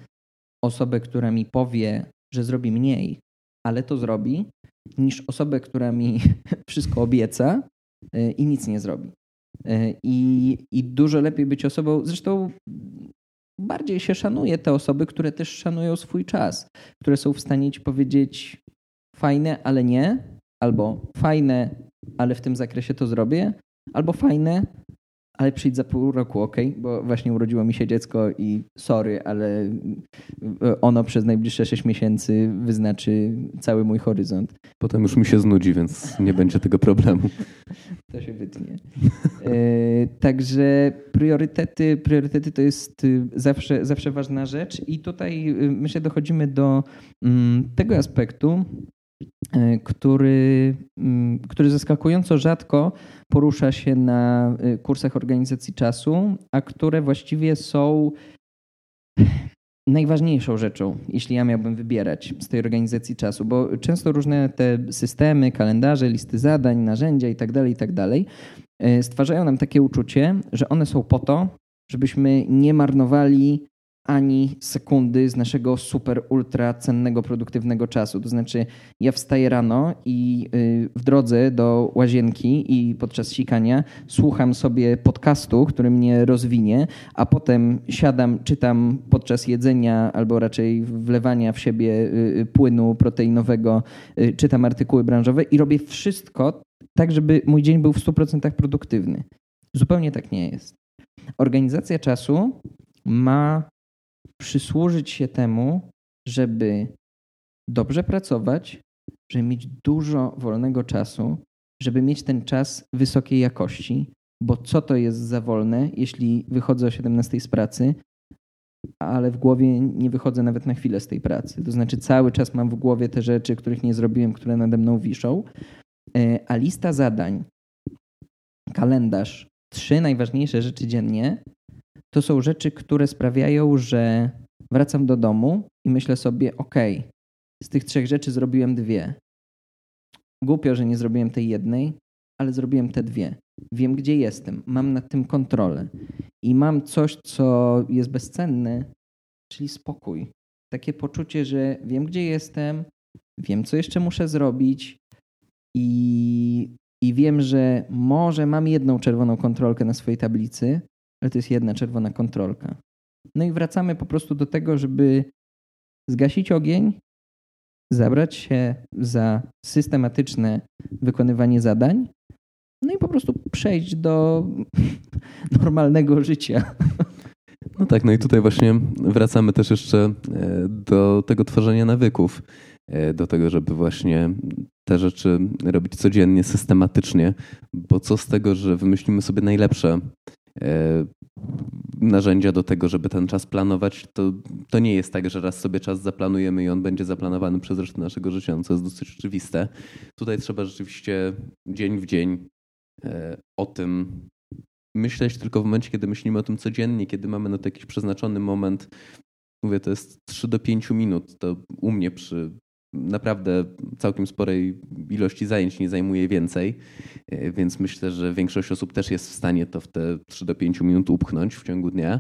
osobę, która mi powie, że zrobi mniej, ale to zrobi, niż osobę, która mi wszystko obieca e, i nic nie zrobi. E, I, I dużo lepiej być osobą, zresztą bardziej się szanuje te osoby, które też szanują swój czas, które są w stanie ci powiedzieć fajne, ale nie, albo fajne, ale w tym zakresie to zrobię, albo fajne, ale przyjdź za pół roku, ok? Bo właśnie urodziło mi się dziecko i sorry, ale ono przez najbliższe 6 miesięcy wyznaczy cały mój horyzont. Potem już mi się znudzi, więc nie będzie tego problemu. To się wytnie. E, także priorytety, priorytety to jest y, zawsze, zawsze ważna rzecz i tutaj y, myślę dochodzimy do mm, tego aspektu, E, który, mm, który zaskakująco rzadko porusza się na e, kursach organizacji czasu, a które właściwie są najważniejszą rzeczą, jeśli ja miałbym wybierać z tej organizacji czasu, bo często różne te systemy, kalendarze, listy zadań, narzędzia itd., tak itd. Tak e, stwarzają nam takie uczucie, że one są po to, żebyśmy nie marnowali ani sekundy z naszego super, ultra cennego, produktywnego czasu. To znaczy, ja wstaję rano i y, w drodze do łazienki i podczas sikania słucham sobie podcastu, który mnie rozwinie, a potem siadam, czytam podczas jedzenia albo raczej wlewania w siebie y, y, płynu proteinowego, czytam artykuły branżowe i robię wszystko tak, żeby mój dzień był w 100% produktywny. Zupełnie tak nie jest. Organizacja czasu ma przysłużyć się temu, żeby dobrze pracować, żeby mieć dużo wolnego czasu, żeby mieć ten czas wysokiej jakości, bo co to jest za wolne, jeśli wychodzę o 17 z pracy, ale w głowie nie wychodzę nawet na chwilę z tej pracy. To znaczy cały czas mam w głowie te rzeczy, których nie zrobiłem, które nade mną wiszą, e, a lista zadań, kalendarz, trzy najważniejsze rzeczy dziennie to są rzeczy, które sprawiają, że wracam do domu i myślę sobie, ok, z tych trzech rzeczy zrobiłem dwie. Głupio, że nie zrobiłem tej jednej, ale zrobiłem te dwie. wiem, gdzie jestem, mam nad tym kontrolę i mam coś, co jest bezcenne, czyli spokój. Takie poczucie, że wiem, gdzie jestem, wiem, co jeszcze muszę zrobić i, i wiem, że może mam jedną czerwoną kontrolkę na swojej tablicy, ale to jest jedna czerwona kontrolka. No i wracamy po prostu do tego, żeby zgasić ogień, zabrać się za systematyczne wykonywanie zadań, no i po prostu przejść do normalnego życia. No tak, no i tutaj właśnie wracamy też jeszcze e, do tego tworzenia nawyków, e, do tego, żeby właśnie te rzeczy robić codziennie, systematycznie, bo co z tego, że wymyślimy sobie najlepsze narzędzia do tego, żeby ten czas planować, to, to nie jest tak, że raz sobie czas zaplanujemy i on będzie zaplanowany przez resztę naszego życia, no, co jest dosyć oczywiste. Tutaj trzeba rzeczywiście dzień w dzień o tym myśleć tylko w momencie, kiedy myślimy o tym codziennie, kiedy mamy na to jakiś przeznaczony moment. Mówię, to jest 3 do 5 minut. To u mnie przy naprawdę całkiem sporej ilości zajęć nie zajmuje więcej, e, więc myślę, że większość osób też jest w stanie to w te 3 do 5 minut upchnąć w ciągu dnia.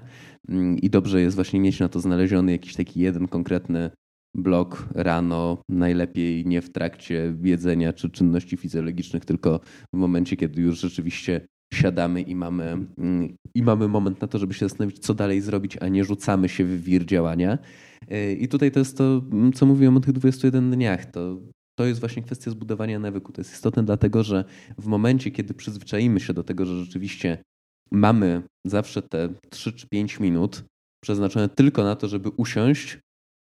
Mm, I dobrze jest właśnie mieć na to znaleziony jakiś taki jeden konkretny blok rano, najlepiej nie w trakcie jedzenia czy czynności fizjologicznych, tylko w momencie, kiedy już rzeczywiście siadamy i mamy, mm, i mamy moment na to, żeby się zastanowić, co dalej zrobić, a nie rzucamy się w wir działania. E, I tutaj to jest to, mm, co mówiłem o tych 21 dniach. To, to jest właśnie kwestia zbudowania nawyku. To jest istotne dlatego, że w momencie, kiedy przyzwyczaimy się do tego, że rzeczywiście mamy zawsze te 3 czy 5 minut przeznaczone tylko na to, żeby usiąść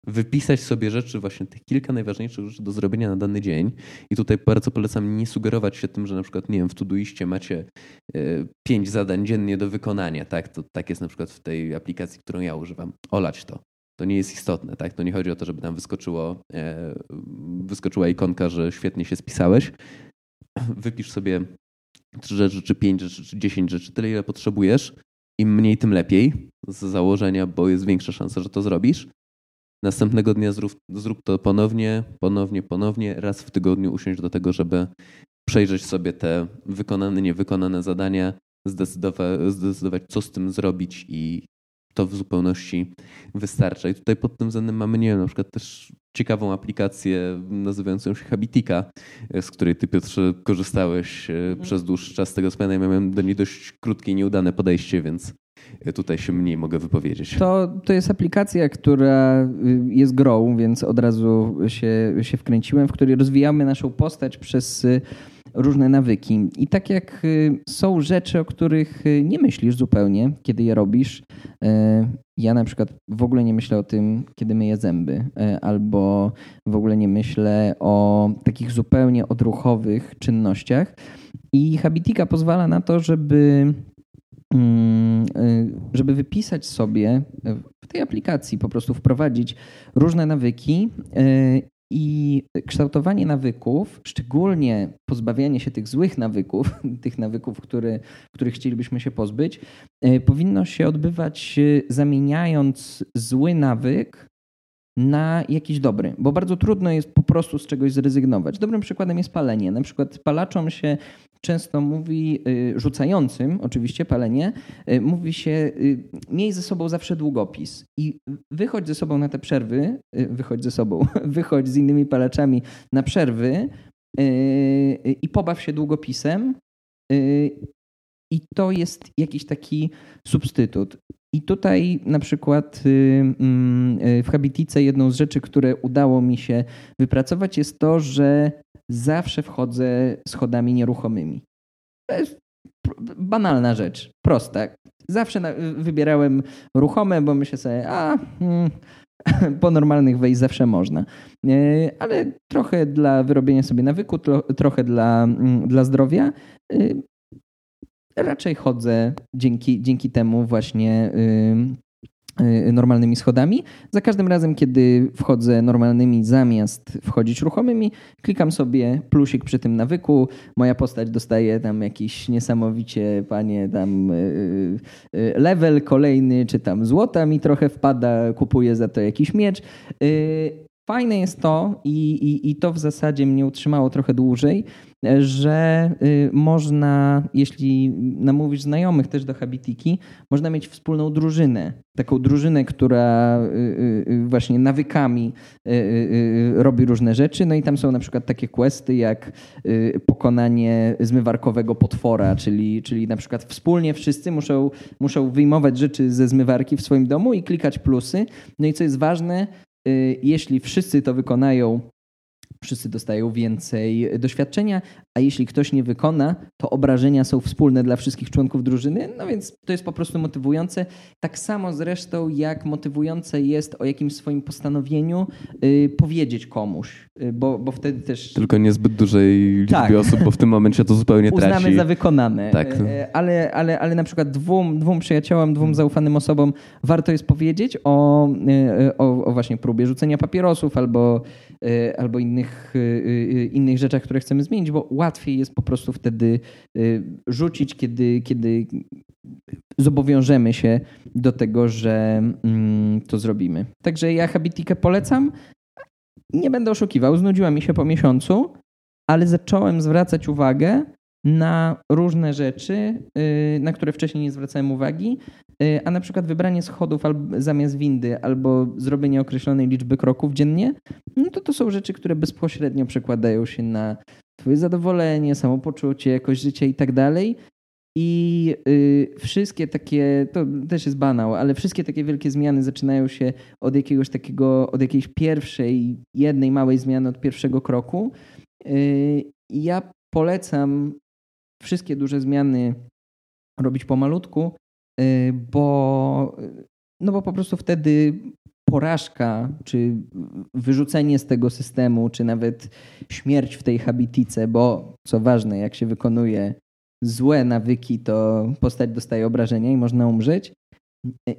wypisać sobie rzeczy, właśnie tych kilka najważniejszych rzeczy do zrobienia na dany dzień. I tutaj bardzo polecam nie sugerować się tym, że na przykład, nie wiem, w Todoiście macie e, pięć zadań dziennie do wykonania, tak? To tak jest na przykład w tej aplikacji, którą ja używam. Olać to. To nie jest istotne, tak? To nie chodzi o to, żeby tam wyskoczyło, e, wyskoczyła ikonka, że świetnie się spisałeś. Wypisz sobie trzy rzeczy, czy pięć rzeczy, czy dziesięć rzeczy, tyle ile potrzebujesz. Im mniej, tym lepiej z założenia, bo jest większa szansa, że to zrobisz. Następnego dnia zrób, zrób to ponownie, ponownie, ponownie, raz w tygodniu usiąść do tego, żeby przejrzeć sobie te wykonane, niewykonane zadania, zdecydować, zdecydować co z tym zrobić i to w zupełności wystarcza. I tutaj pod tym względem mamy, nie wiem, na przykład też ciekawą aplikację nazywającą się Habitika, z której ty Piotrze korzystałeś e, mhm. przez dłuższy czas. Z tego pamiętam, ja miałem do niej dość krótkie i nieudane podejście, więc tutaj się mniej mogę wypowiedzieć. To, to jest aplikacja, która y, jest grą, więc od razu się, się wkręciłem, w której rozwijamy naszą postać przez y, różne nawyki. I tak jak y, są rzeczy, o których nie myślisz zupełnie, kiedy je robisz, ja na przykład w ogóle nie myślę o tym, kiedy myję zęby, albo w ogóle nie myślę o takich zupełnie odruchowych czynnościach. I Habitika pozwala na to, żeby Mm, y, żeby wypisać sobie w tej aplikacji, po prostu wprowadzić różne nawyki y, i kształtowanie nawyków, szczególnie pozbawianie się tych złych nawyków, tych nawyków, które, których chcielibyśmy się pozbyć, y, powinno się odbywać zamieniając zły nawyk na jakiś dobry, bo bardzo trudno jest po prostu z czegoś zrezygnować. Dobrym przykładem jest palenie. Na przykład palaczom się często mówi, y, rzucającym oczywiście palenie, y, mówi się y, miej ze sobą zawsze długopis i wychodź ze sobą na te przerwy, wychodź ze sobą, wychodź z innymi palaczami na przerwy i pobaw się długopisem i to jest jakiś taki substytut. I tutaj na przykład mm, w Habitice jedną z rzeczy, które udało mi się wypracować jest to, że zawsze wchodzę schodami nieruchomymi. To jest banalna rzecz, prosta. Zawsze wybierałem ruchome, bo myślę sobie, a hmm, po normalnych wejść zawsze można. E, ale trochę dla wyrobienia sobie nawyku, trochę dla, mm, dla zdrowia. E, raczej chodzę dzięki, dzięki temu właśnie Y, normalnymi schodami. Za każdym razem, kiedy wchodzę normalnymi zamiast wchodzić ruchomymi, klikam sobie plusik przy tym nawyku. Moja postać dostaje tam jakiś niesamowicie, panie, tam y, y, level kolejny, czy tam złota mi trochę wpada, kupuję za to jakiś miecz. Fajne jest to i, i, i to w zasadzie mnie utrzymało trochę dłużej, że y, można, jeśli namówisz znajomych też do habitiki, można mieć wspólną drużynę. Taką drużynę, która właśnie nawykami robi różne rzeczy. No i tam są na przykład takie questy jak pokonanie zmywarkowego potwora, czyli, czyli na przykład wspólnie wszyscy muszą, muszą wyjmować rzeczy ze zmywarki w swoim domu i klikać plusy. No i co jest ważne, jeśli wszyscy to wykonają wszyscy dostają więcej doświadczenia, a jeśli ktoś nie wykona, to obrażenia są wspólne dla wszystkich członków drużyny, no więc to jest po prostu motywujące. Tak samo zresztą jak motywujące jest o jakimś swoim postanowieniu yy, powiedzieć komuś, yy, bo, bo wtedy też... Tylko niezbyt dużej liczbie tak. osób, bo w tym momencie to zupełnie traci. Uznamy za wykonane. Tak. Yy, ale, ale, ale na przykład dwóm, dwóm przyjaciołom, dwóm zaufanym osobom warto jest powiedzieć o, o, o właśnie próbie rzucenia papierosów albo, albo innych, yy, innych rzeczach, które chcemy zmienić, bo łatwiej jest po prostu wtedy rzucić, kiedy, kiedy zobowiążemy się do tego, że mm, to zrobimy. Także ja Habitikę polecam. Nie będę oszukiwał, znudziła mi się po miesiącu, ale zacząłem zwracać uwagę na różne rzeczy, y, na które wcześniej nie zwracałem uwagi, y, a na przykład wybranie schodów zamiast windy albo zrobienie określonej liczby kroków dziennie, no to to są rzeczy, które bezpośrednio przekładają się na twoje zadowolenie, samopoczucie, jakość życia i tak dalej. I y, wszystkie takie, to też jest banał, ale wszystkie takie wielkie zmiany zaczynają się od jakiegoś takiego, od jakiejś pierwszej, jednej małej zmiany, od pierwszego kroku. Ja polecam wszystkie duże zmiany robić pomalutku, y, bo, no bo po prostu wtedy porażka, czy wyrzucenie z tego systemu, czy nawet śmierć w tej habitice, bo co ważne, jak się wykonuje złe nawyki, to postać dostaje obrażenia i można umrzeć,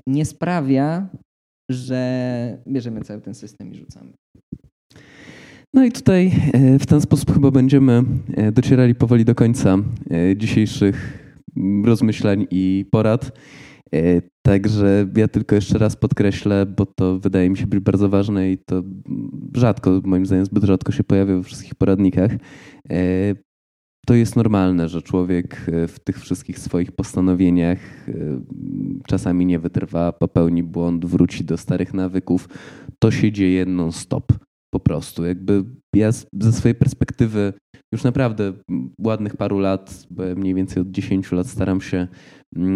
nie sprawia, że bierzemy cały ten system i rzucamy. No i tutaj e, w ten sposób chyba będziemy e, docierali powoli do końca e, dzisiejszych rozmyślań i porad. Także ja tylko jeszcze raz podkreślę, bo to wydaje mi się być bardzo ważne i to rzadko, moim zdaniem zbyt rzadko się pojawia we wszystkich poradnikach. To jest normalne, że człowiek w tych wszystkich swoich postanowieniach czasami nie wytrwa, popełni błąd, wróci do starych nawyków. To się dzieje non-stop. Po prostu. Jakby ja ze swojej perspektywy już naprawdę ładnych paru lat, bo mniej więcej od 10 lat staram się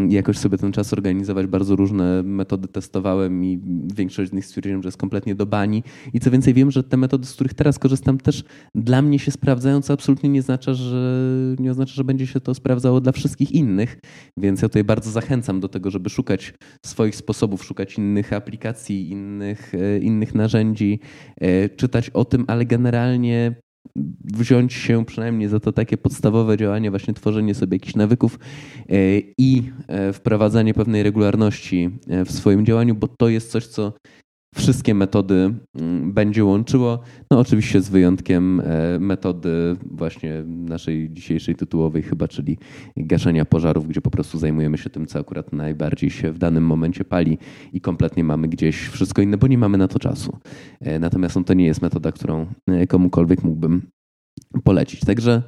jakoś sobie ten czas organizować. Bardzo różne metody testowałem i większość z nich stwierdziłem, że jest kompletnie do bani. I co więcej, wiem, że te metody, z których teraz korzystam, też dla mnie się sprawdzają, co absolutnie nie oznacza, że, nie oznacza, że będzie się to sprawdzało dla wszystkich innych. Więc ja tutaj bardzo zachęcam do tego, żeby szukać swoich sposobów, szukać innych aplikacji, innych, e, innych narzędzi, e, czytać o tym, ale generalnie wziąć się przynajmniej za to takie podstawowe działanie, właśnie tworzenie sobie jakichś nawyków e, i e, wprowadzanie pewnej regularności e, w swoim działaniu, bo to jest coś, co wszystkie metody mm, będzie łączyło. No oczywiście z wyjątkiem metody właśnie naszej dzisiejszej tytułowej chyba, czyli gaszenia pożarów, gdzie po prostu zajmujemy się tym, co akurat najbardziej się w danym momencie pali i kompletnie mamy gdzieś wszystko inne, bo nie mamy na to czasu. Natomiast to nie jest metoda, którą komukolwiek mógłbym polecić. Także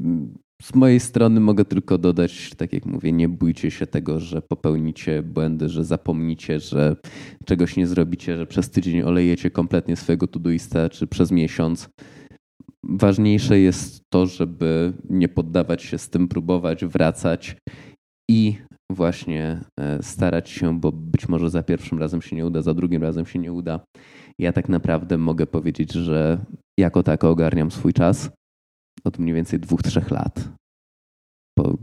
mm, z mojej strony mogę tylko dodać, tak jak mówię, nie bójcie się tego, że popełnicie błędy, że zapomnicie, że czegoś nie zrobicie, że przez tydzień olejecie kompletnie swojego tuduista, czy przez miesiąc. Ważniejsze jest to, żeby nie poddawać się z tym, próbować, wracać i właśnie e, starać się, bo być może za pierwszym razem się nie uda, za drugim razem się nie uda. Ja tak naprawdę mogę powiedzieć, że jako tako ogarniam swój czas od mniej więcej dwóch, trzech lat. Po,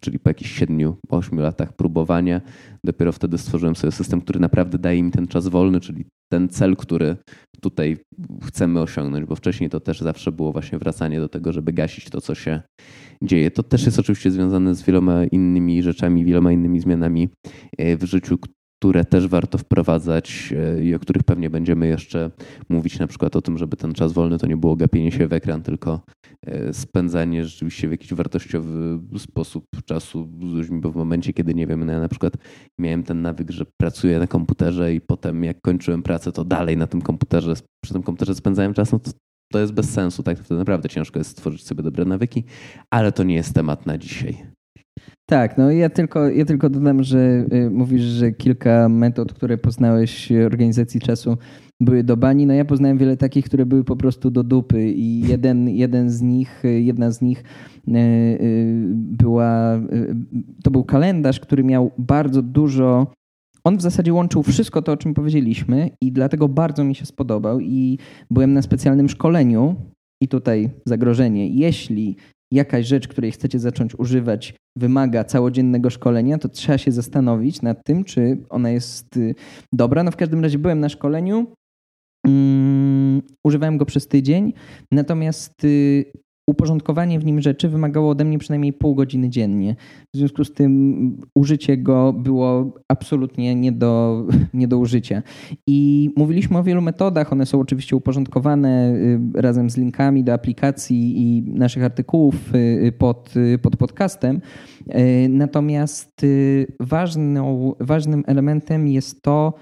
czyli po jakichś siedmiu, ośmiu latach próbowania, dopiero wtedy stworzyłem sobie system, który naprawdę daje mi ten czas wolny, czyli ten cel, który tutaj chcemy osiągnąć, bo wcześniej to też zawsze było właśnie wracanie do tego, żeby gasić to, co się dzieje. To też jest oczywiście związane z wieloma innymi rzeczami, wieloma innymi zmianami e, w życiu, które też warto wprowadzać e, i o których pewnie będziemy jeszcze mówić, na przykład o tym, żeby ten czas wolny to nie było gapienie się w ekran, tylko e, spędzanie rzeczywiście w jakiś wartościowy sposób czasu z ludźmi, bo w momencie, kiedy nie wiem, no ja na przykład miałem ten nawyk, że pracuję na komputerze i potem jak kończyłem pracę, to dalej na tym komputerze, przy tym komputerze spędzałem czas, no to to jest bez sensu, tak? Naprawdę ciężko jest stworzyć sobie dobre nawyki, ale to nie jest temat na dzisiaj. Tak, no ja tylko, ja tylko dodam, że y, mówisz, że kilka metod, które poznałeś organizacji czasu były do bani. No ja poznałem wiele takich, które były po prostu do dupy i jeden, jeden z nich, jedna z nich y, y, była, to był kalendarz, który miał bardzo dużo on w zasadzie łączył wszystko to, o czym powiedzieliśmy, i dlatego bardzo mi się spodobał. I byłem na specjalnym szkoleniu, i tutaj zagrożenie. Jeśli jakaś rzecz, której chcecie zacząć używać, wymaga całodziennego szkolenia, to trzeba się zastanowić nad tym, czy ona jest y, dobra. No w każdym razie byłem na szkoleniu, um, używałem go przez tydzień, natomiast y, uporządkowanie w nim rzeczy wymagało ode mnie przynajmniej pół godziny dziennie. W związku z tym użycie go było absolutnie nie do, nie do użycia. I mówiliśmy o wielu metodach, one są oczywiście uporządkowane y, razem z linkami do aplikacji i naszych artykułów y, pod, y, pod podcastem. Natomiast ważną, ważnym elementem jest to,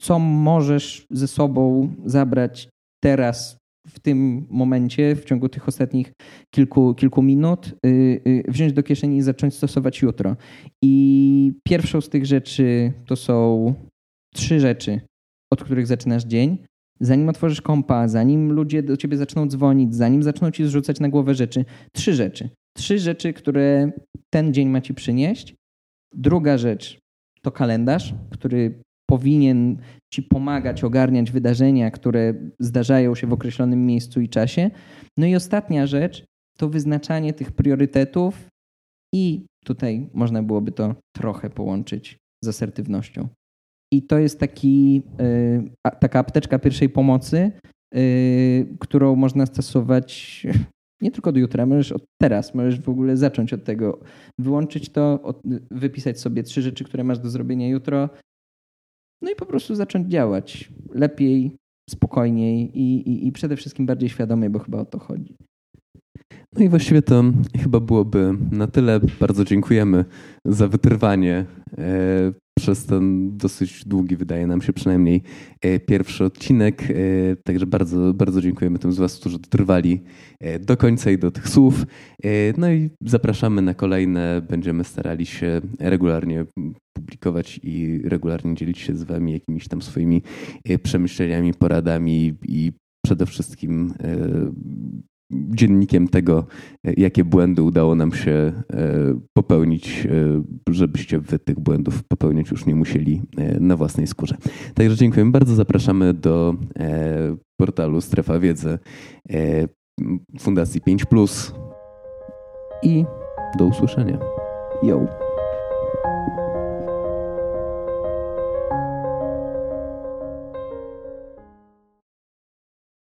co możesz ze sobą zabrać teraz w tym momencie, w ciągu tych ostatnich kilku, kilku minut, y, y, wziąć do kieszeni i zacząć stosować jutro. I pierwszą z tych rzeczy to są trzy rzeczy, od których zaczynasz dzień. Zanim otworzysz kompa, zanim ludzie do ciebie zaczną dzwonić, zanim zaczną ci zrzucać na głowę rzeczy. Trzy rzeczy. Trzy rzeczy, które ten dzień ma ci przynieść. Druga rzecz to kalendarz, który powinien ci pomagać ogarniać wydarzenia, które zdarzają się w określonym miejscu i czasie. No i ostatnia rzecz to wyznaczanie tych priorytetów i tutaj można byłoby to trochę połączyć z asertywnością. I to jest taki, y, taka apteczka pierwszej pomocy, y, którą można stosować nie tylko do jutra, możesz od teraz, możesz w ogóle zacząć od tego, wyłączyć to, wypisać sobie trzy rzeczy, które masz do zrobienia jutro, no i po prostu zacząć działać lepiej, spokojniej i, i, i przede wszystkim bardziej świadomie, bo chyba o to chodzi. No i właściwie to chyba byłoby na tyle. Bardzo dziękujemy za wytrwanie e, przez ten dosyć długi, wydaje nam się przynajmniej, e, pierwszy odcinek. E, także bardzo, bardzo dziękujemy tym z Was, którzy dotrwali do końca i do tych słów. No i zapraszamy na kolejne. Będziemy starali się regularnie publikować i regularnie dzielić się z Wami jakimiś tam swoimi przemyśleniami, poradami i przede wszystkim dziennikiem tego, jakie błędy udało nam się e, popełnić, e, żebyście wy tych błędów popełniać już nie musieli e, na własnej skórze. Także dziękujemy bardzo. Zapraszamy do portalu Strefa Wiedzy Fundacji 5 i do usłyszenia. Yo.